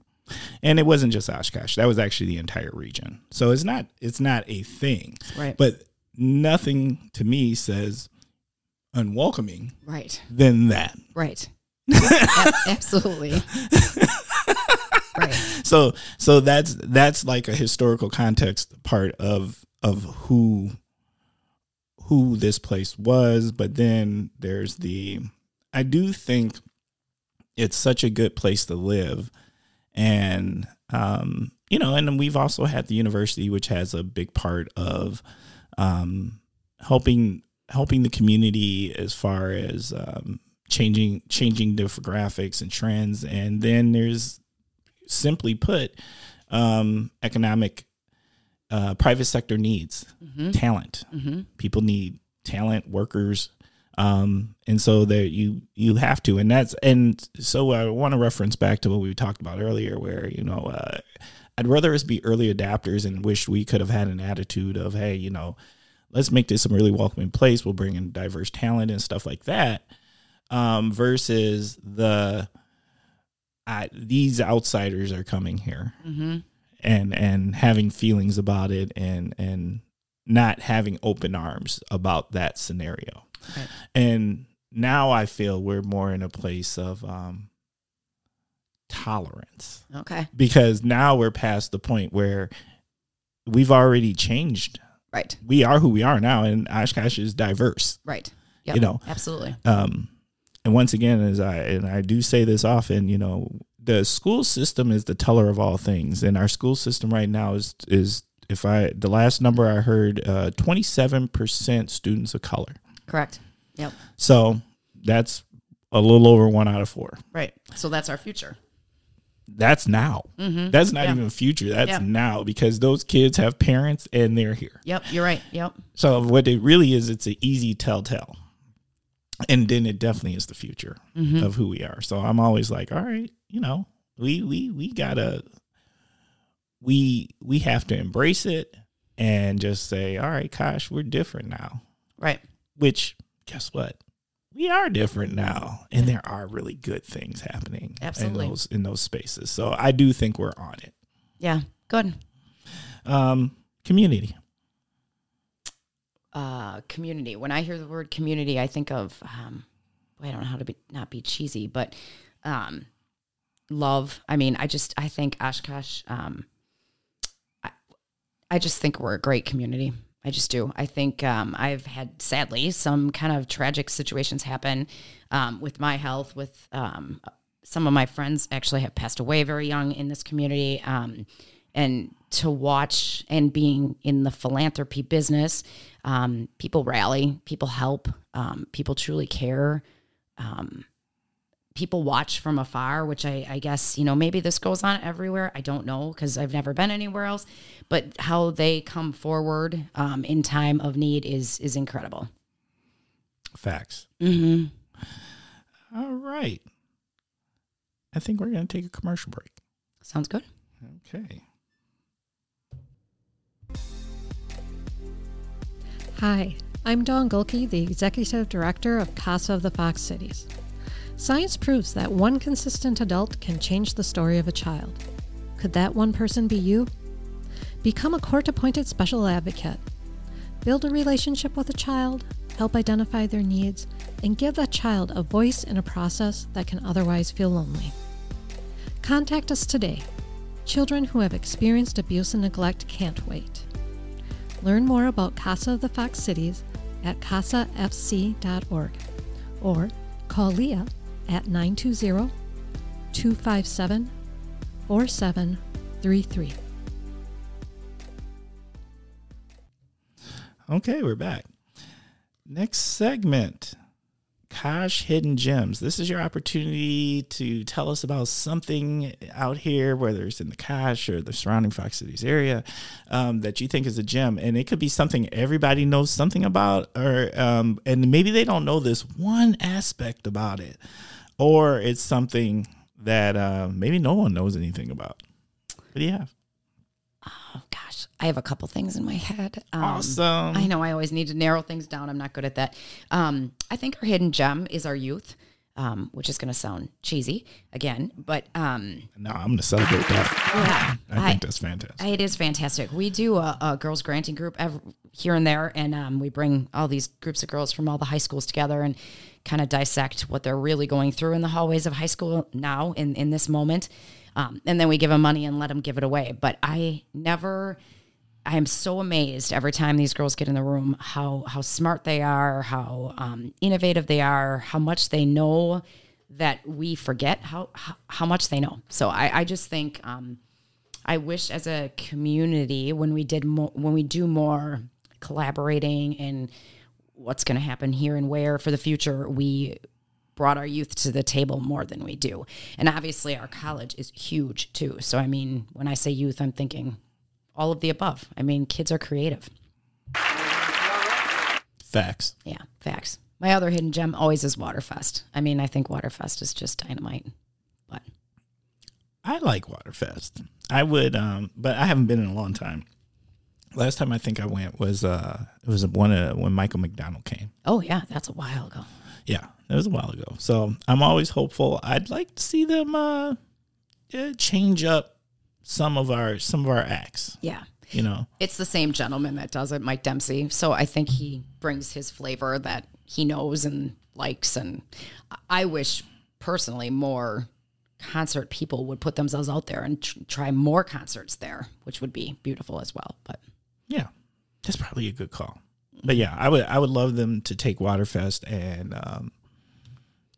and it wasn't just oshkosh that was actually the entire region so it's not it's not a thing Right. but nothing to me says unwelcoming Right. than that. Right. Absolutely. right. So so that's that's like a historical context part of of who who this place was, but then there's the I do think it's such a good place to live and um you know and then we've also had the university which has a big part of um helping helping the community as far as um changing changing demographics and trends. And then there's simply put um economic uh private sector needs. Talent. People need talent workers um and so there you you have to and that's and so i want to reference back to what we talked about earlier where you know uh i'd rather us be early adapters and wish we could have had an attitude of hey you know let's make this a really welcoming place. We'll bring in diverse talent and stuff like that. Um versus the I, these outsiders are coming here and and having feelings about it and and not having open arms about that scenario Right. and now i feel we're more in a place of um tolerance Okay. because now we're past the point where we've already changed Right. we are who we are now and oshkosh is diverse Right. Yep. You know. Absolutely. um, and once again, as I and I do say this often, you know, the school system is the teller of all things, and our school system right now is is if I the last number I heard, uh, twenty seven percent students of color. Correct. Yep. So that's a little over one out of four. Right. So that's our future. That's now. Mm-hmm. That's not Yeah. even future. That's Yeah. now because those kids have parents and they're here. Yep. You're right. Yep. So what it really is, it's an easy telltale. And then it definitely is the future mm-hmm. of who we are. So I'm always like, all right, you know, we we we gotta we we have to embrace it and just say, all right, gosh, we're different now. Right. Which guess what? We are different now. And there are really good things happening Absolutely. in those in those spaces. So I do think we're on it. Yeah. Good. Um, community. uh, community. When I hear the word community, I think of um, I don't know how to be not be cheesy, but um, love. I mean, I just I think Oshkosh. Um, I, I just think we're a great community. I just do. I think um, I've had sadly some kind of tragic situations happen um, with my health. With um, some of my friends actually have passed away very young in this community. Um, and to watch and being in the philanthropy business, um, people rally, people help, um, people truly care. Um, people watch from afar, which I, I guess, you know, maybe this goes on everywhere. I don't know because I've never been anywhere else. But how they come forward um, in time of need is is incredible. Facts. Mm-hmm. All right. I think we're going to take a commercial break. Sounds good. Okay. Hi, I'm Dawn Gulke, the Executive Director of CASA of the Fox Cities. Science proves that one consistent adult can change the story of a child. Could that one person be you? Become a court appointed special advocate. Build a relationship with a child, help identify their needs, and give that child a voice in a process that can otherwise feel lonely. Contact us today. Children who have experienced abuse and neglect can't wait. Learn more about CASA of the Fox Cities at casafc.org or call Leah at 920 257 4733. Okay, we're back. Next segment Kosh Hidden Gems. This is your opportunity to tell us about something out here, whether it's in the Kosh or the surrounding Fox Cities area, um, that you think is a gem. And it could be something everybody knows something about, or um, and maybe they don't know this one aspect about it, or it's something that uh, maybe no one knows anything about. What do you have? Oh gosh, I have a couple things in my head. Um, Awesome. I know I always need to narrow things down. I'm not good at that. Um, I think our hidden gem is our youth, um, which is going to sound cheesy again, but um, No, I'm going to celebrate that. yeah, I think that's fantastic. it is fantastic. We do a, a girls granting group ev here and there, and um, we bring all these groups of girls from all the high schools together and kind of dissect what they're really going through in the hallways of high school now in in this moment. Um, and then we give them money and let them give it away. But I never. I am so amazed every time these girls get in the room how how smart they are, how um, innovative they are, how much they know that we forget how how, how much they know. So I, I just think um, I wish as a community when we did more when we do more collaborating and what's going to happen here and where for the future we brought our youth to the table more than we do. And obviously our college is huge too. So I mean when I say youth I'm thinking all of the above. I mean kids are creative. Facts. Yeah, facts. My other hidden gem always is Waterfest. I mean, I think Waterfest is just dynamite. But I like Waterfest. I would, um, but I haven't been in a long time. Last time I think I went was uh, it was one uh, when Michael McDonald came. oh yeah, that's a while ago. Yeah, it was a while ago. So I'm always hopeful. I'd like to see them uh, change up some of our some of our acts. Yeah. You know, It's the same gentleman that does it, Mike Dempsey. So I think he brings his flavor that he knows and likes. And I wish personally more concert people would put themselves out there and tr- try more concerts there, which would be beautiful as well. But yeah, that's probably a good call. But yeah, I would I would love them to take Waterfest and um,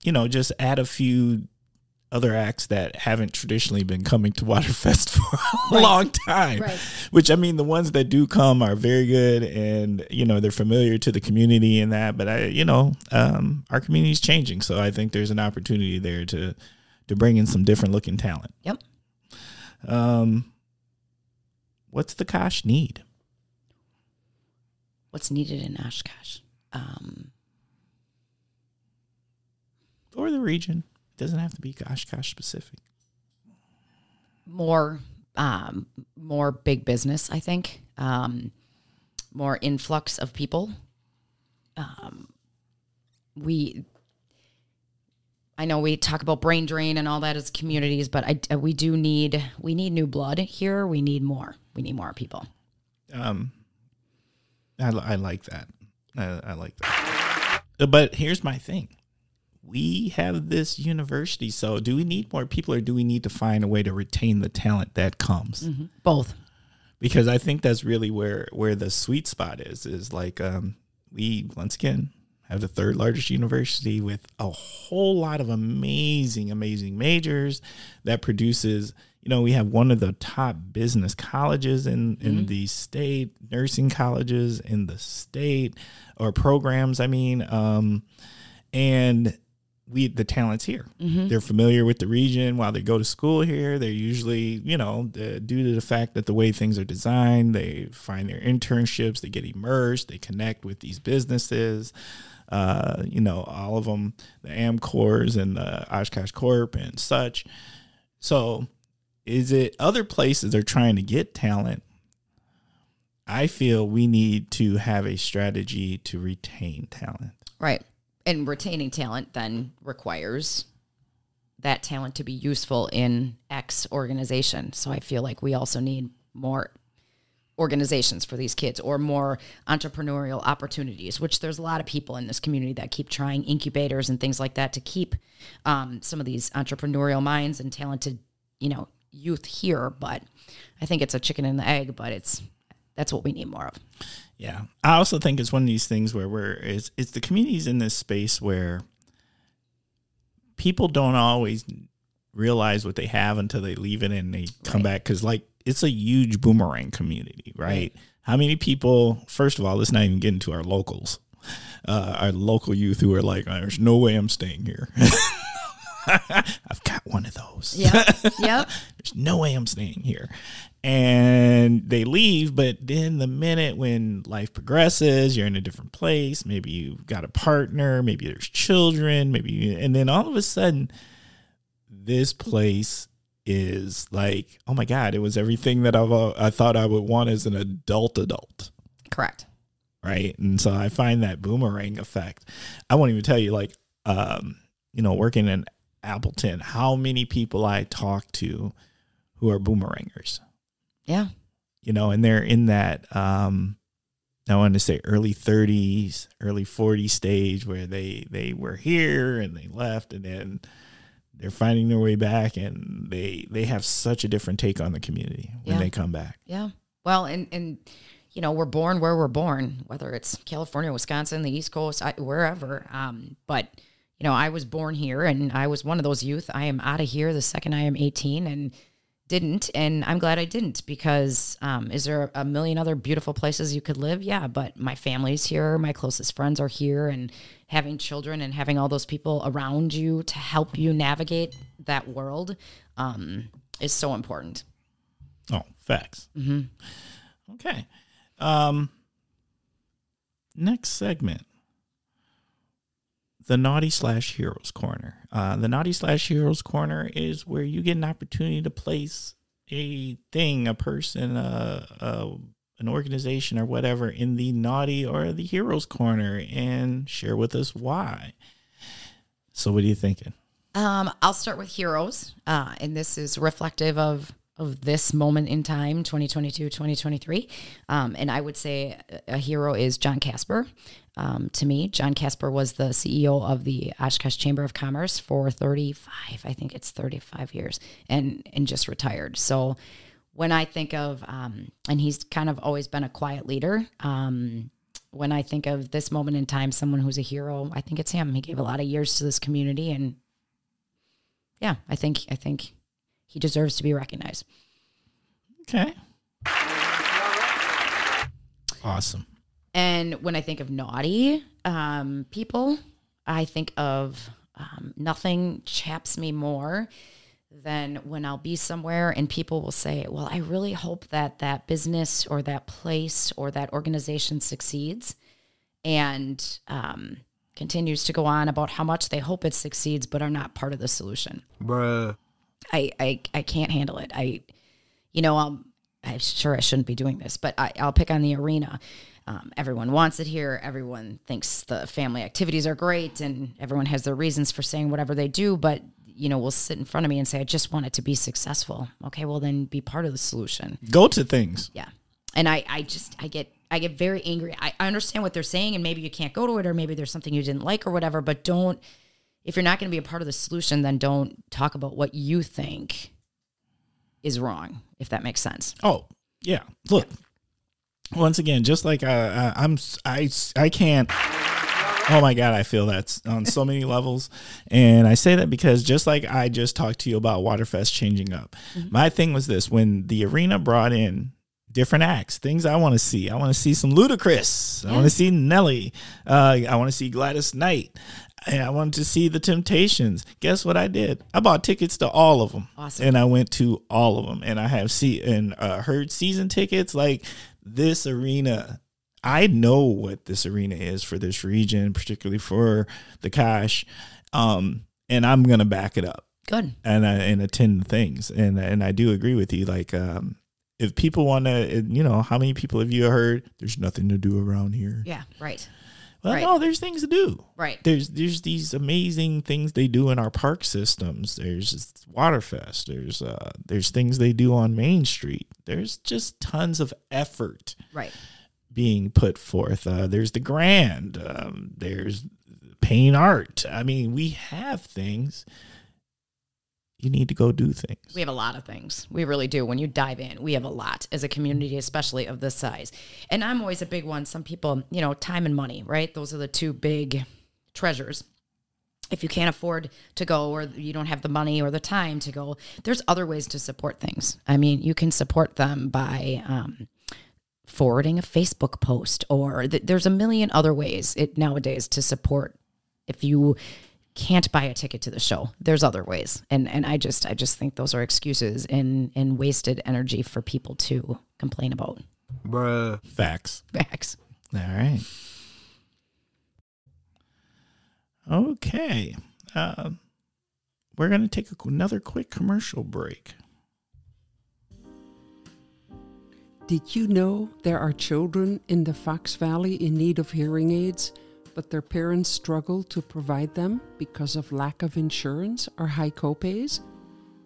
you know just add a few other acts that haven't traditionally been coming to Waterfest for a long time. Right. Which I mean, the ones that do come are very good, and you know they're familiar to the community and that. But I, you know, um, our community is changing, so I think there's an opportunity there to to bring in some different looking talent. Yep. Um, what's the Kosh need? What's needed in Oshkosh? Um, or the region. It doesn't have to be Oshkosh specific. more um, more big business, I think. Um, more influx of people. Um, we, I know we talk about brain drain and all that as communities, but I we do need we need new blood here. We need more. We need more people. Um, I, I like that. I, I like that. But here's my thing. We have this university, so do we need more people or do we need to find a way to retain the talent that comes? Both. Because I think that's really where where the sweet spot is. Is like um, we once again have the third largest university with a whole lot of amazing, amazing majors that produces. You know, we have one of the top business colleges in in the state, nursing colleges in the state, or programs. I mean, um, and we the talents here. They're familiar with the region while they go to school here. They're usually, you know, the, due to the fact that the way things are designed, they find their internships, they get immersed, they connect with these businesses. Uh, you know, all of them, the Amcors and the Oshkosh Corp and such. So, is it other places are trying to get talent? I feel we need to have a strategy to retain talent. Right. And retaining talent then requires that talent to be useful in X organization. So I feel like we also need more organizations for these kids or more entrepreneurial opportunities, which there's a lot of people in this community that keep trying incubators and things like that to keep um, some of these entrepreneurial minds and talented, you know, youth here. But I think it's a chicken and the egg, but it's that's what we need more of. Yeah. I also think it's one of these things where we're it's it's the communities in this space where people don't always realize what they have until they leave it and they come back because like it's a huge boomerang community, right? How many people? First of all, let's not even get into our locals, uh, our local youth who are like, "There's no way I'm staying here." I've got one of those. Yeah. yep. There's no way I'm staying here. And they leave, but then the minute when life progresses, you're in a different place, maybe you've got a partner, maybe there's children, maybe, you, and then all of a sudden, this place is like, oh my God, it was everything that I've, uh, I thought I would want as an adult adult Correct. right? And so I find that boomerang effect. I won't even tell you, like, um, you know, working in Appleton, how many people I talk to who are boomerangers, Yeah. you know, and they're in that, um, I want to say early 30s, early 40s stage where they they were here and they left, and then they're finding their way back, and they they have such a different take on the community when Yeah. they come back. Yeah. Well, and and you know, we're born where we're born, whether it's California, Wisconsin, the East Coast, wherever. Um, but you know, I was born here, and I was one of those youth. I am out of here the second I am 18, and didn't, and I'm glad I didn't because um, is there a million other beautiful places you could live? Yeah, but my family's here, my closest friends are here, and having children and having all those people around you to help you navigate that world um, is so important. Oh, facts. Okay. Um, next segment the naughty slash heroes corner. Uh, the naughty slash heroes corner is where you get an opportunity to place a thing, a person, uh, uh, an organization, or whatever in the naughty or the heroes corner and share with us why. So, what are you thinking? Um, I'll start with heroes, uh, and this is reflective of of this moment in time, 2022, 2023. Um, and I would say a hero is John Casper. Um, to me, John Casper was the CEO of the Oshkosh Chamber of Commerce for 35, I think it's 35 years, and and just retired. So when I think of, um, and he's kind of always been a quiet leader. Um, when I think of this moment in time, someone who's a hero, I think it's him. He gave a lot of years to this community and yeah, I think I think he deserves to be recognized. Okay. Awesome. And when I think of naughty um, people, I think of um, nothing chaps me more than when I'll be somewhere and people will say, Well, I really hope that that business or that place or that organization succeeds and um, continues to go on about how much they hope it succeeds, but are not part of the solution. Bruh. I, I, I can't handle it. I, you know, I'm, I'm sure I shouldn't be doing this, but I, I'll pick on the arena. Um, everyone wants it here. Everyone thinks the family activities are great, and everyone has their reasons for saying whatever they do. But you know, will sit in front of me and say, "I just want it to be successful." Okay, well then be part of the solution. Go to things. Yeah, and I, I just, I get, I get very angry. I, I understand what they're saying, and maybe you can't go to it, or maybe there's something you didn't like, or whatever. But don't, if you're not going to be a part of the solution, then don't talk about what you think is wrong. If that makes sense. Oh, yeah. Look, once again, just like uh, uh, I'm, I, I can't. Oh my God, I feel that on so many levels. And I say that because just like I just talked to you about Waterfest changing up, my thing was this when the arena brought in different acts, things I want to see. I want to see some Ludacris. I want to see Nelly. Uh, I want to see Gladys Knight. And I wanted to see the Temptations. Guess what I did? I bought tickets to all of them, Awesome. and I went to all of them. And I have see and uh, heard season tickets. Like this arena, I know what this arena is for this region, particularly for the Kosh, um, and I'm gonna back it up Good. and I, and attend things. And and I do agree with you. Like, um, if people want to, you know, how many people have you heard? There's nothing to do around here. Yeah. Right. Well, right. no, there's things to do. Right. There's there's these amazing things they do in our park systems. There's Waterfest. There's uh there's things they do on Main Street. There's just tons of effort Right. being put forth. Uh, there's the Grand. Um, there's Paine Art. I mean, we have things. You need to go do things. We have a lot of things. We really do. When you dive in, we have a lot as a community, especially of this size. And I'm always a big one. Some people, you know, time and money, right? Those are the two big treasures. If you can't afford to go or you don't have the money or the time to go, there's other ways to support things. I mean, you can support them by um, forwarding a Facebook post, or th- there's a million other ways it nowadays to support. If you can't buy a ticket to the show, there's other ways, and and I just I just think those are excuses and and wasted energy for people to complain about. Bruh. Facts. Facts. All right. Okay. Uh, we're going to take a, another quick commercial break. Did you know there are children in the Fox Valley in need of hearing aids, but their parents struggle to provide them because of lack of insurance or high copays?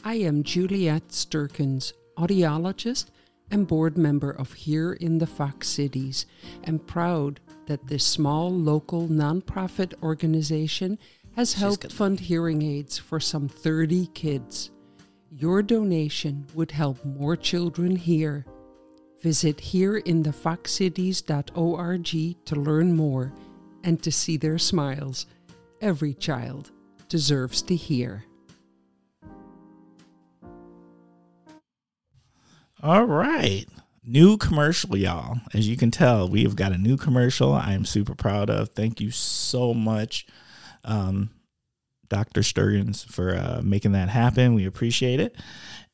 I am Juliet Sturkins, audiologist and board member of Here in the Fox Cities, and proud that this small local nonprofit organization has helped fund hearing aids for some 30 kids. Your donation would help more children hear. Visit hereinthefoxcities.org to learn more and to see their smiles. Every child deserves to hear. All right. New commercial, y'all. As you can tell, we have got a new commercial I am super proud of. Thank you so much, um, Dr. Sturgeons, for uh, making that happen. We appreciate it.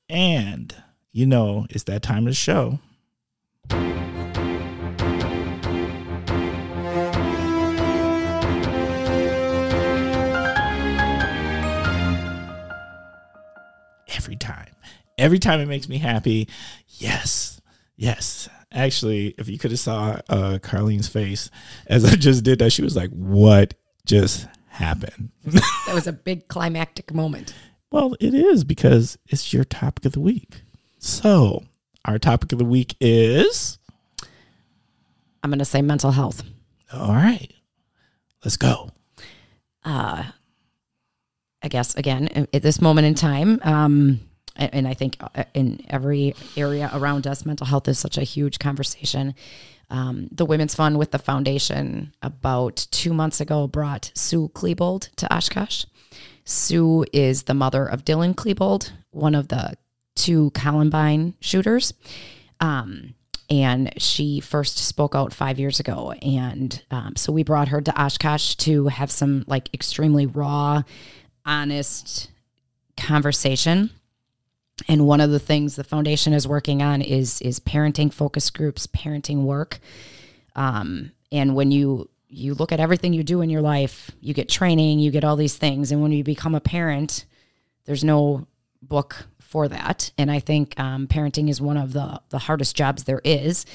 And, you know, it's that time of the show. Every time it makes me happy. Yes. Yes. Actually, if you could have saw uh, Karlene's face as I just did that, she was like, "What just happened?" That was a big climactic moment. well, it is because it's your topic of the week. So, our topic of the week is I'm going to say mental health. all right. Let's go. uh, I guess again at this moment in time, um, and, I think uh, in every area around us, mental health is such a huge conversation. Um, the Women's Fund with the foundation about two months ago brought Sue Klebold to Oshkosh. Sue is the mother of Dylan Klebold, one of the two Columbine shooters. Um, and she first spoke out five years ago. And um, so we brought her to Oshkosh to have some like extremely raw, honest conversation. And one of the things the foundation is working on is is parenting focus groups, parenting work. Um, and when you you look at everything you do in your life, you get training, you get all these things, and when you become a parent, there's no book for that. And I think um, parenting is one of the the hardest jobs there is.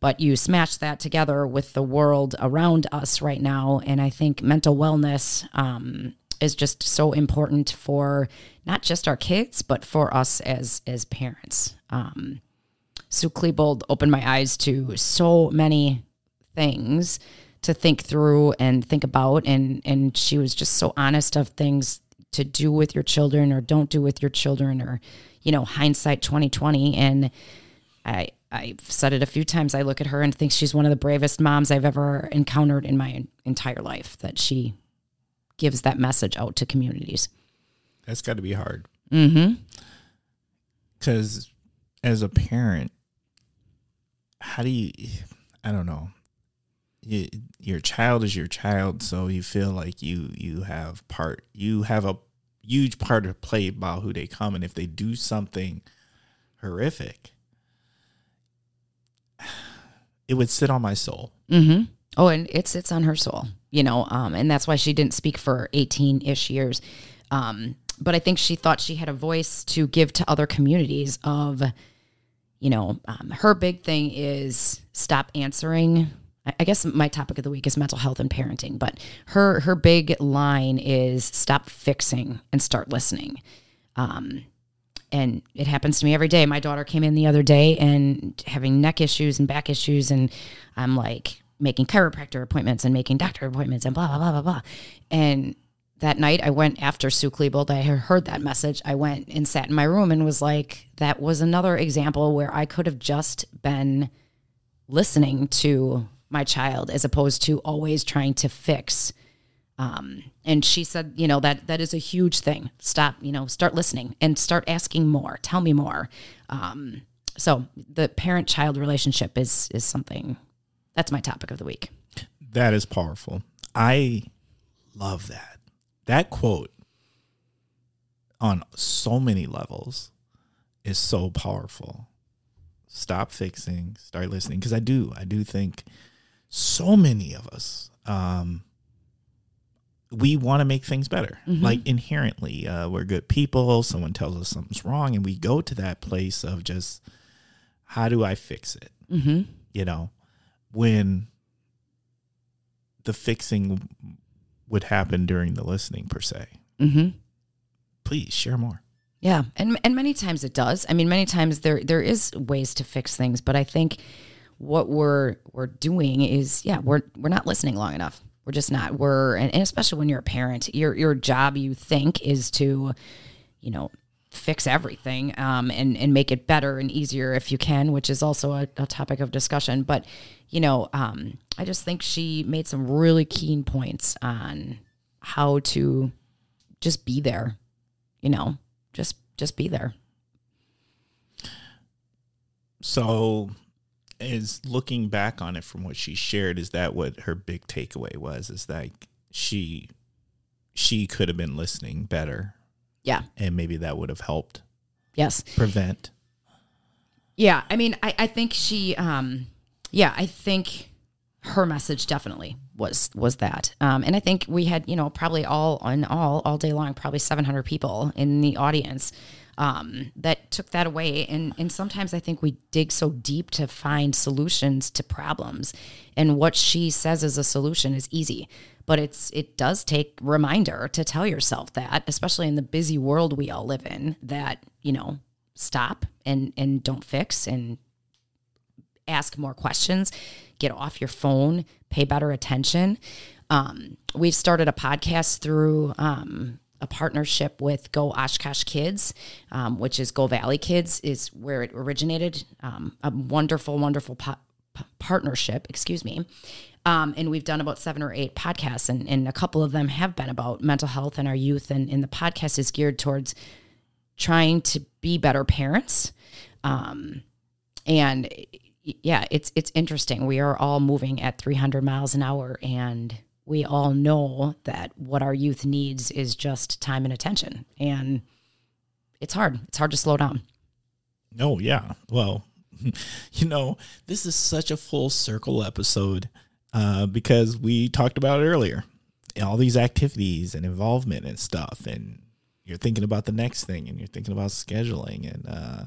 But you smash that together with the world around us right now, and I think mental wellness um, is just so important for not just our kids, but for us as as parents. Um, Sue Klebold opened my eyes to so many things to think through and think about, and and she was just so honest of things to do with your children or don't do with your children, or you know hindsight twenty twenty. And I I've said it a few times. I look at her and think she's one of the bravest moms I've ever encountered in my entire life. That she gives that message out to communities. That's got to be hard. Mm-hmm. Because as a parent, how do you, I don't know. You, your child is your child, so you feel like you you have part you have a huge part to play about who they come, and if they do something horrific, it would sit on my soul. Mm-hmm. Oh, and it sits on her soul, you know, um, and that's why she didn't speak for eighteen ish years. Um, but I think she thought she had a voice to give to other communities. Of, you know, um, her big thing is stop answering. I guess my topic of the week is mental health and parenting, but her her big line is stop fixing and start listening. Um, and it happens to me every day. My daughter came in the other day and having neck issues and back issues, and I'm like making chiropractor appointments and making doctor appointments and blah blah blah blah blah. And that night, I went after Sue Klebold. I heard that message. I went and sat in my room and was like, that was another example where I could have just been listening to my child as opposed to always trying to fix um, and she said, you know, that that is a huge thing. Stop, you know, start listening and start asking more. Tell me more. Um, so the parent child relationship is is something that's my topic of the week. That is powerful. I love that. That quote on so many levels is so powerful. Stop fixing, start listening. Because I do, I do think so many of us, um, we want to make things better. Like inherently, uh, we're good people. Someone tells us something's wrong, and we go to that place of just, how do I fix it? Mm-hmm. you know, when the fixing would happen during the listening per se. Mm-hmm. Please share more. Yeah, and and many times it does. I mean, many times there there is ways to fix things, but I think what we're we're doing is yeah, we're we're not listening long enough. We're just not. We're and, and especially when you're a parent, your your job you think is to, you know, fix everything um, and and make it better and easier if you can, which is also a, a topic of discussion. But you know, um, I just think she made some really keen points on how to just be there. You know, just just be there. So, is looking back on it from what she shared, is that what her big takeaway was? Is that she she could have been listening better, Yeah. and maybe that would have helped Yes. prevent. Yeah. I mean, I, I think she, um, yeah, I think her message definitely was was that, um, and I think we had, you know, probably all on all all day long, probably 700 people in the audience um, that took that away, and and sometimes I think we dig so deep to find solutions to problems, and what she says as a solution is easy. But it's it does take reminder to tell yourself that, especially in the busy world we all live in, that you know stop and and don't fix and ask more questions, get off your phone, pay better attention. Um, we've started a podcast through um, a partnership with Go Oshkosh Kids, um, which is Go Valley Kids, is where it originated. Um, a wonderful, wonderful po- p- partnership, excuse me. Um, and we've done about seven or eight podcasts, and, and a couple of them have been about mental health and our youth. And, and the podcast is geared towards trying to be better parents. Um, and yeah, it's it's interesting. We are all moving at 300 miles an hour, and we all know that what our youth needs is just time and attention. And it's hard. It's hard to slow down. Oh yeah. Well, you know, this is such a full circle episode uh, because we talked about it earlier. All these activities and involvement and stuff, and you're thinking about the next thing, and you're thinking about scheduling, and uh,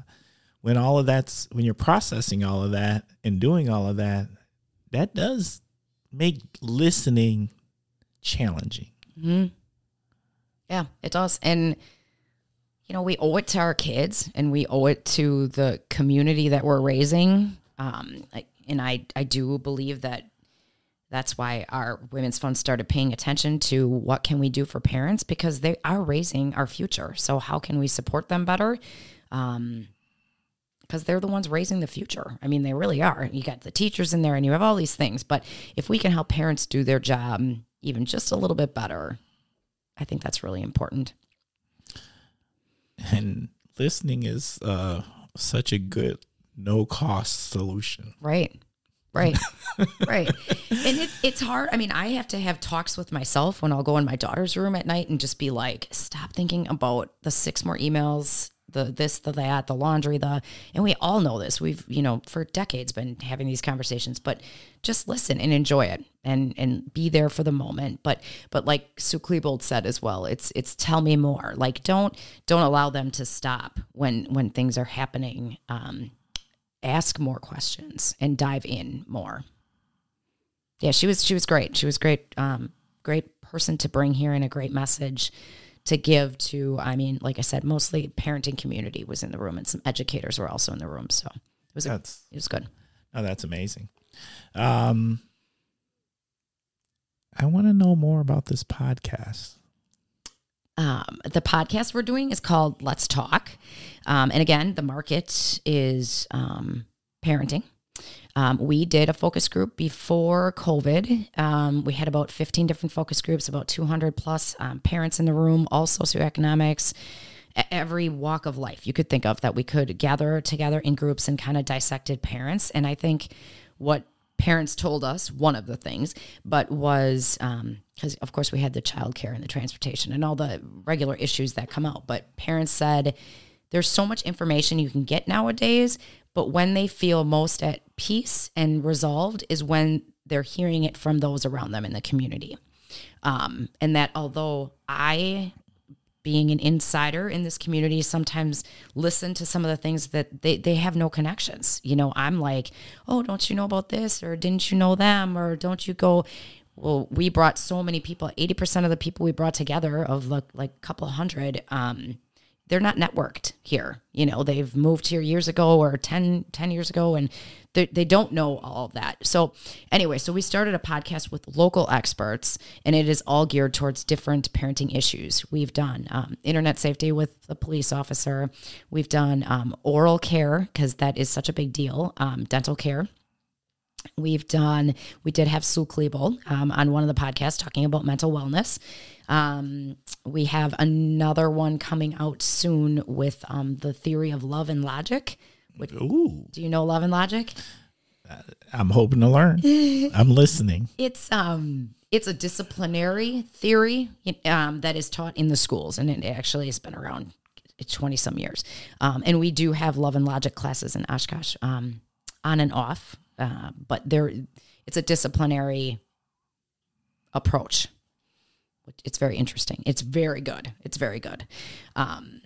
when all of that's when you're processing all of that and doing all of that, that does make listening challenging. Mm-hmm. Yeah, it does. And, you know, we owe it to our kids and we owe it to the community that we're raising. Um, I, and I, I do believe that that's why our women's fund started paying attention to what can we do for parents because they are raising our future. So how can we support them better? Um, because they're the ones raising the future. I mean, they really are. You got the teachers in there and you have all these things. But if we can help parents do their job even just a little bit better, I think that's really important. And listening is uh, such a good no cost solution. Right. Right. right. And it, it's hard. I mean, I have to have talks with myself when I'll go in my daughter's room at night and just be like, stop thinking about the six more emails the this, the that, the laundry, the and we all know this. We've, you know, for decades been having these conversations, but just listen and enjoy it and and be there for the moment. But but like Sue Klebold said as well, it's it's tell me more. Like don't don't allow them to stop when when things are happening. Um ask more questions and dive in more. Yeah, she was she was great. She was great um great person to bring here and a great message to give to i mean like i said mostly parenting community was in the room and some educators were also in the room so it was a, it was good oh, that's amazing. Um, I want to know more about this podcast. um, the podcast we're doing is called let's talk um, and again the market is um, parenting um, we did a focus group before COVID. Um, we had about 15 different focus groups, about 200 plus um, parents in the room, all socioeconomics, every walk of life you could think of that we could gather together in groups and kind of dissected parents. And I think what parents told us, one of the things, but was because, of course, we had the childcare and the transportation and all the regular issues that come out. But parents said, there's so much information you can get nowadays, but when they feel most at peace and resolved is when they're hearing it from those around them in the community. Um, and that although I, being an insider in this community, sometimes listen to some of the things that they, they have no connections. You know, I'm like, oh, don't you know about this? Or didn't you know them? Or don't you go? Well, we brought so many people, 80% of the people we brought together of like, like a couple hundred, um, they're not networked here. You know, they've moved here years ago or 10, 10 years ago and they, don't know all of that. So, anyway, so we started a podcast with local experts and it is all geared towards different parenting issues. We've done um, internet safety with the police officer, we've done um, oral care because that is such a big deal, um, dental care. We've done, we did have Sue Klebold um, on one of the podcasts talking about mental wellness. Um, we have another one coming out soon with um, the theory of love and logic. Which, Ooh, do you know love and logic? I'm hoping to learn. I'm listening. It's um it's a disciplinary theory um, that is taught in the schools, and it actually has been around twenty some years. Um, and we do have love and logic classes in Oshkosh um, on and off, uh, but there it's a disciplinary approach. It's very interesting. It's very good. It's very good. Um,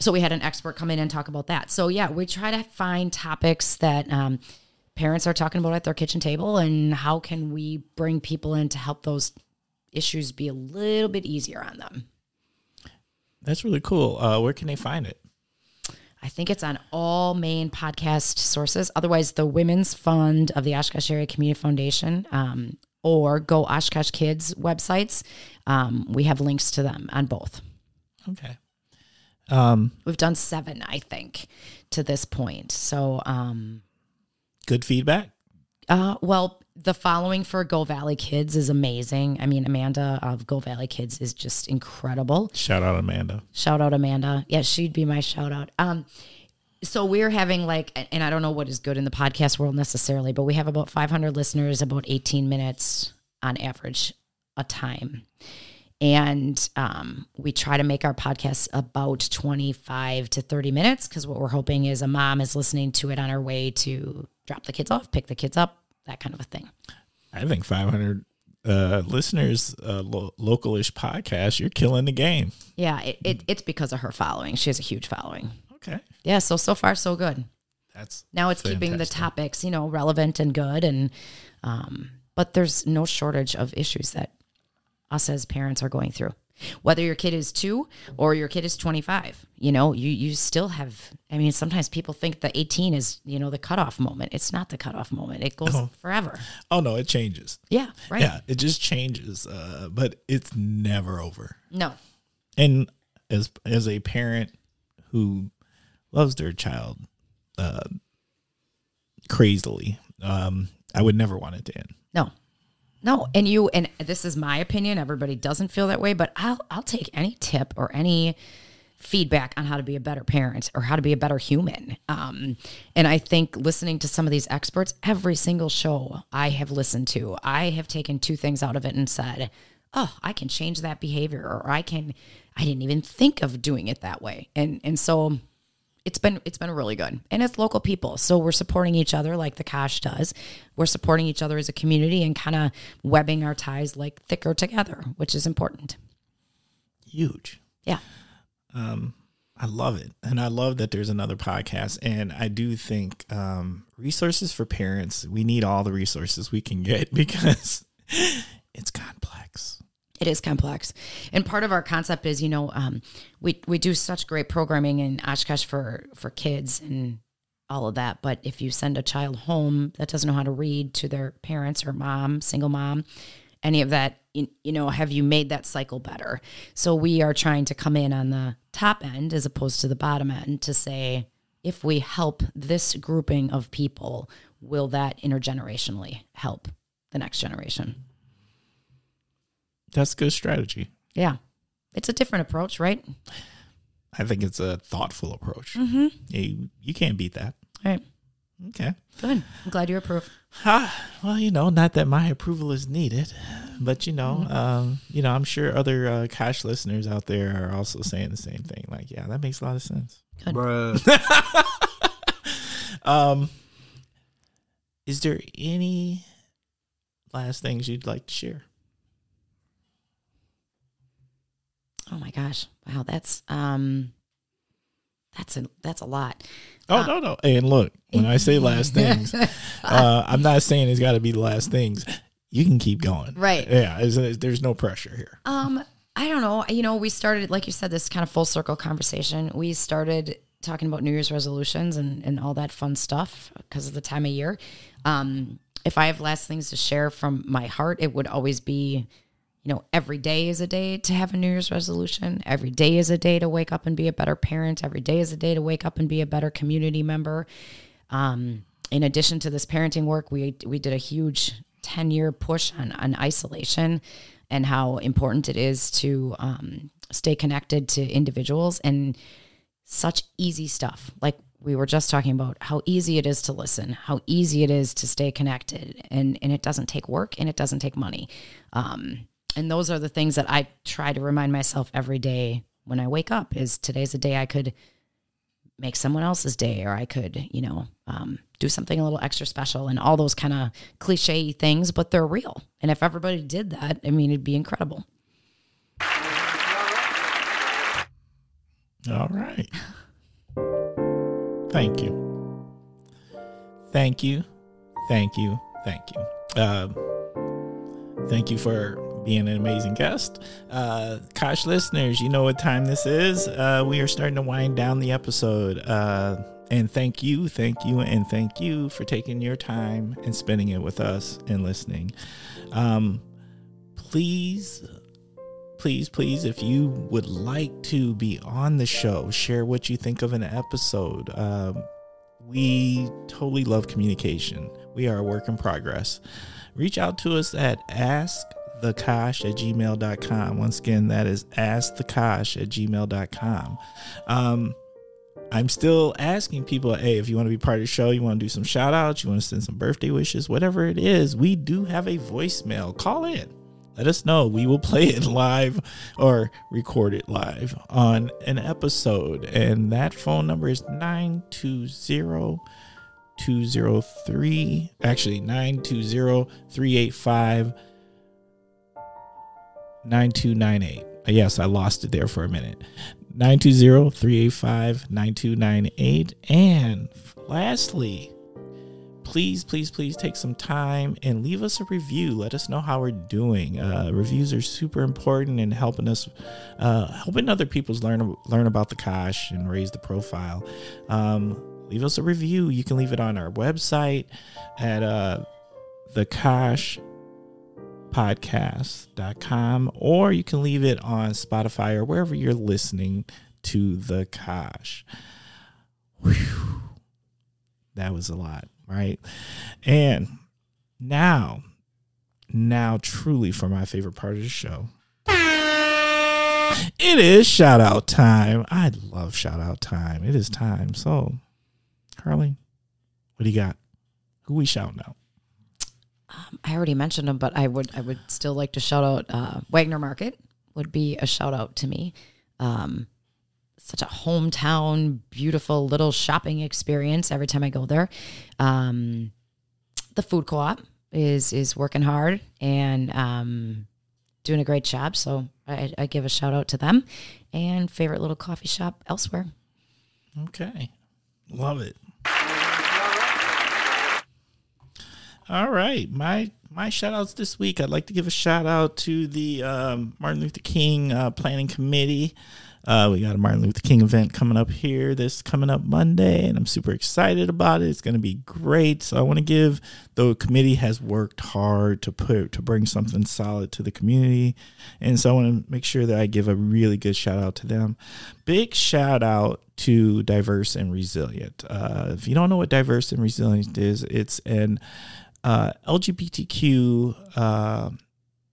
so we had an expert come in and talk about that. So yeah, we try to find topics that um, parents are talking about at their kitchen table, and how can we bring people in to help those issues be a little bit easier on them. That's really cool. Uh, where can they find it? I think it's on all main podcast sources. Otherwise, the Women's Fund of the Oshkosh Area Community Foundation um, or Go Oshkosh Kids websites. Um, we have links to them on both. Okay. Um, We've done seven, I think, to this point. So, um, good feedback. Uh, well, the following for Go Valley Kids is amazing. I mean, Amanda of Go Valley Kids is just incredible. Shout out Amanda. Shout out Amanda. Yeah, she'd be my shout out. Um, so we're having like, and I don't know what is good in the podcast world necessarily, but we have about 500 listeners, about 18 minutes on average a time. And um, we try to make our podcasts about 25 to 30 minutes because what we're hoping is a mom is listening to it on her way to drop the kids off, pick the kids up, that kind of a thing. I think 500 uh, listeners, uh, lo- localish podcast, you're killing the game. Yeah, it, it, it's because of her following. She has a huge following. Okay. Yeah, so so far so good. That's Now it's keeping the topics, you know, relevant and good, and um, but there's no shortage of issues that us as parents are going through. Whether your kid is two or your kid is 25, you know, you you still have. I mean, sometimes people think that 18 is you know the cutoff moment. It's not the cutoff moment. It goes Oh. forever. Oh no, it changes. Yeah, right. Yeah, it just changes, uh, but it's never over. No, And as as a parent who loves their child uh, crazily, um, I would never want it to end. No. No, and you and this is my opinion. Everybody doesn't feel that way, but I'll I'll take any tip or any feedback on how to be a better parent or how to be a better human. Um, and I think listening to some of these experts, every single show I have listened to, I have taken two things out of it and said, "Oh, I can change that behavior," or "I can, I didn't even think of doing it that way." And and so it's been it's been really good and it's local people so we're supporting each other like the Kosh does we're supporting each other as a community and kind of webbing our ties like thicker together which is important Huge. yeah um I love it. And I love that there's another podcast. And I do think um, resources for parents, we need all the resources we can get because it's complex. It is complex. And part of our concept is you know um, we we do such great programming in oshkosh for for kids and all of that but if you send a child home that doesn't know how to read to their parents or mom single mom any of that you, you know have you made that cycle better? So we are trying to come in on the top end as opposed to the bottom end to say if we help this grouping of people will that intergenerationally help the next generation That's good strategy. yeah it's a different approach right I think it's a thoughtful approach. Mm-hmm. You, you can't beat that. All right. Okay. Good. I'm glad you approve. Ah, well, you know, not that my approval is needed, but you know, Mm-hmm. um, you know, I'm sure other uh, Kosh listeners out there are also saying the same thing. Like, yeah, that makes a lot of sense. Bruh. Um, is there any last things you'd like to share? Oh my gosh. Wow, that's um that's a that's a lot. Oh Uh, no, no. And look, when I say last things, uh, I'm not saying it's got to be the last things. You can keep going. Right. Yeah. it's- there's no pressure here. Um I don't know. You know, we started like you said this kind of full circle conversation. We started talking about New Year's resolutions and and all that fun stuff because of the time of year. Um if I have last things to share from my heart, it would always be you know, every day is a day to have a New Year's resolution. Every day is a day to wake up and be a better parent. Every day is a day to wake up and be a better community member. Um, in addition to this parenting work, we we did a huge ten year push on on isolation and how important it is to um, stay connected to individuals and such easy stuff. Like we were just talking about how easy it is to listen, how easy it is to stay connected, and and it doesn't take work and it doesn't take money. Um, and those are the things that I try to remind myself every day when I wake up. Is today's a day I could make someone else's day, or I could, you know, um, do something a little extra special, and all those kind of cliche things, but they're real. And if everybody did that, I mean, it'd be incredible. All right. Thank you. Thank you. Thank you. Thank you. Um, thank you for being an amazing guest. Uh, Kosh listeners, you know what time this is. Uh, we are starting to wind down the episode. Uh, and thank you, thank you, and thank you for taking your time and spending it with us and listening. Um, please please, please, if you would like to be on the show, share what you think of an episode. Um, we totally love communication. We are a work in progress. Reach out to us at askthekosh at gmail.com. Once again, that is askthekosh at gmail.com. Um, I'm still asking people, hey, if you want to be part of the show, you want to do some shout outs, you want to send some birthday wishes, whatever it is, we do have a voicemail. Call in. Let us know. We will play it live or record it live on an episode. And that phone number is 920 203, actually 920 385 9298. Yes, I lost it there for a minute. 920-385-9298 and lastly please please please take some time and leave us a review. Let us know how we're doing. Uh, reviews are super important in helping us uh, helping other people's learn learn about the Kosh and raise the profile. Um, leave us a review. You can leave it on our website at uh, the kosh podcast.com or you can leave it on Spotify or wherever you're listening to the Kosh. Whew. That was a lot, right? And now, now truly for my favorite part of the show. It is shout out time. I love shout out time. It is time. So, Carly, what do you got? Who we shouting out? I already mentioned them, but I would I would still like to shout out uh, Wagner Market would be a shout out to me. Um, such a hometown, beautiful little shopping experience every time I go there. Um, the food co-op is is working hard and um, doing a great job, so I, I give a shout out to them. And favorite little coffee shop elsewhere. Okay. Love it. All right. My my shout outs this week. I'd like to give a shout out to the um, Martin Luther King uh, Planning Committee. Uh, we got a Martin Luther King event coming up here this coming up Monday, and I'm super excited about it. It's going to be great. So I want to give the committee has worked hard to put to bring something solid to the community, and so I want to make sure that I give a really good shout out to them. Big shout out to diverse and resilient. Uh, if you don't know what diverse and resilient is, it's an uh, LGBTQ uh,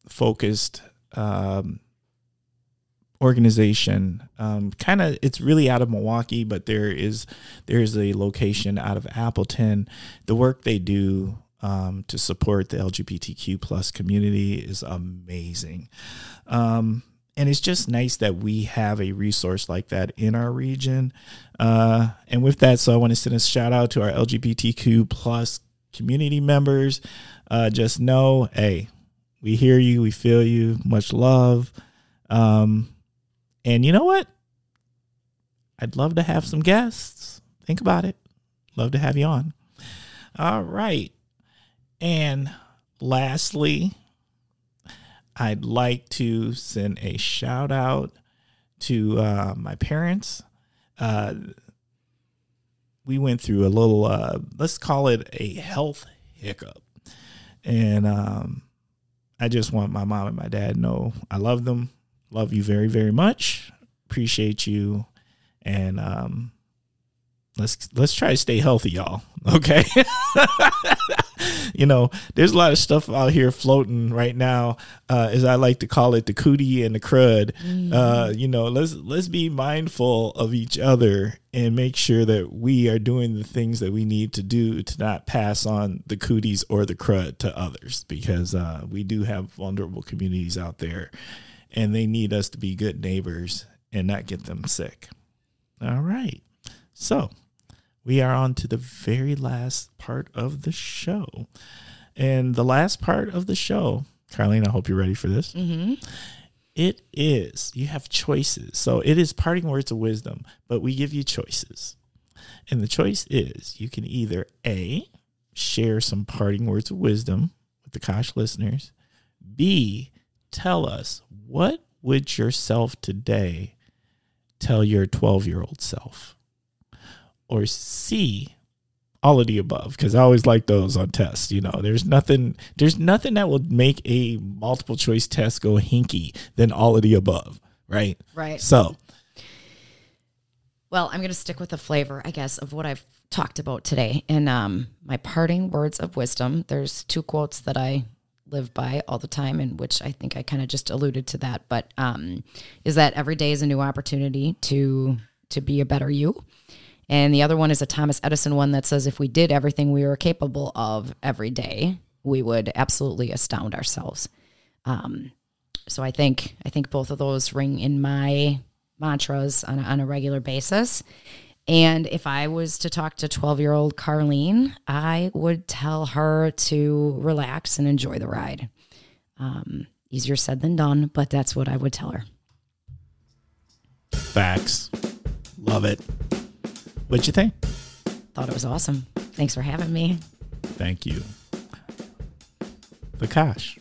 focused um, organization. Um, kind of, it's really out of Milwaukee, but there is there is a location out of Appleton. The work they do um, to support the LGBTQ plus community is amazing. Um, and it's just nice that we have a resource like that in our region. Uh, and with that, so I want to send a shout out to our LGBTQ plus community members. Uh, just know, hey, we hear you, we feel you. Much love. Um, and you know what? I'd love to have some guests. Think about it. Love to have you on. All right. And lastly, I'd like to send a shout out to uh, my parents. Uh, we went through a little, uh, let's call it a health hiccup. And um, I just want my mom and my dad know I love them, love you very, very much, appreciate you, and um, let's let's try to stay healthy, y'all. Okay. you know, there's a lot of stuff out here floating right now, uh, as I like to call it, the cootie and the crud. Uh, you know, let's let's be mindful of each other and make sure that we are doing the things that we need to do to not pass on the cooties or the crud to others, because uh, we do have vulnerable communities out there, and they need us to be good neighbors and not get them sick. All right, so we are on to the very last part of the show. And the last part of the show, Karlene, I hope you're ready for this. Mm-hmm. It is, you have choices. So it is parting words of wisdom, but we give you choices. And the choice is you can either A, share some parting words of wisdom with the Kosh listeners, B, tell us what would yourself today tell your 12 year old self? Or C, all of the above because I always like those on tests. You know, there's nothing there's nothing that will make a multiple choice test go hinky than all of the above, right? Right. So, Well, I'm going to stick with the flavor, I guess, of what I've talked about today. And um, my parting words of wisdom. There's two quotes that I live by all the time, and which I think I kind of just alluded to that. But um, is that every day is a new opportunity to to be a better you. And the other one is a Thomas Edison one that says if we did everything we were capable of every day, we would absolutely astound ourselves. Um, so I think I think both of those ring in my mantras on a, on a regular basis. And if I was to talk to 12 year old Karlene, I would tell her to relax and enjoy the ride. Um, easier said than done, but that's what I would tell her. Facts. Love it. What'd you think? Thought it was awesome. Thanks for having me. Thank you. Vakash.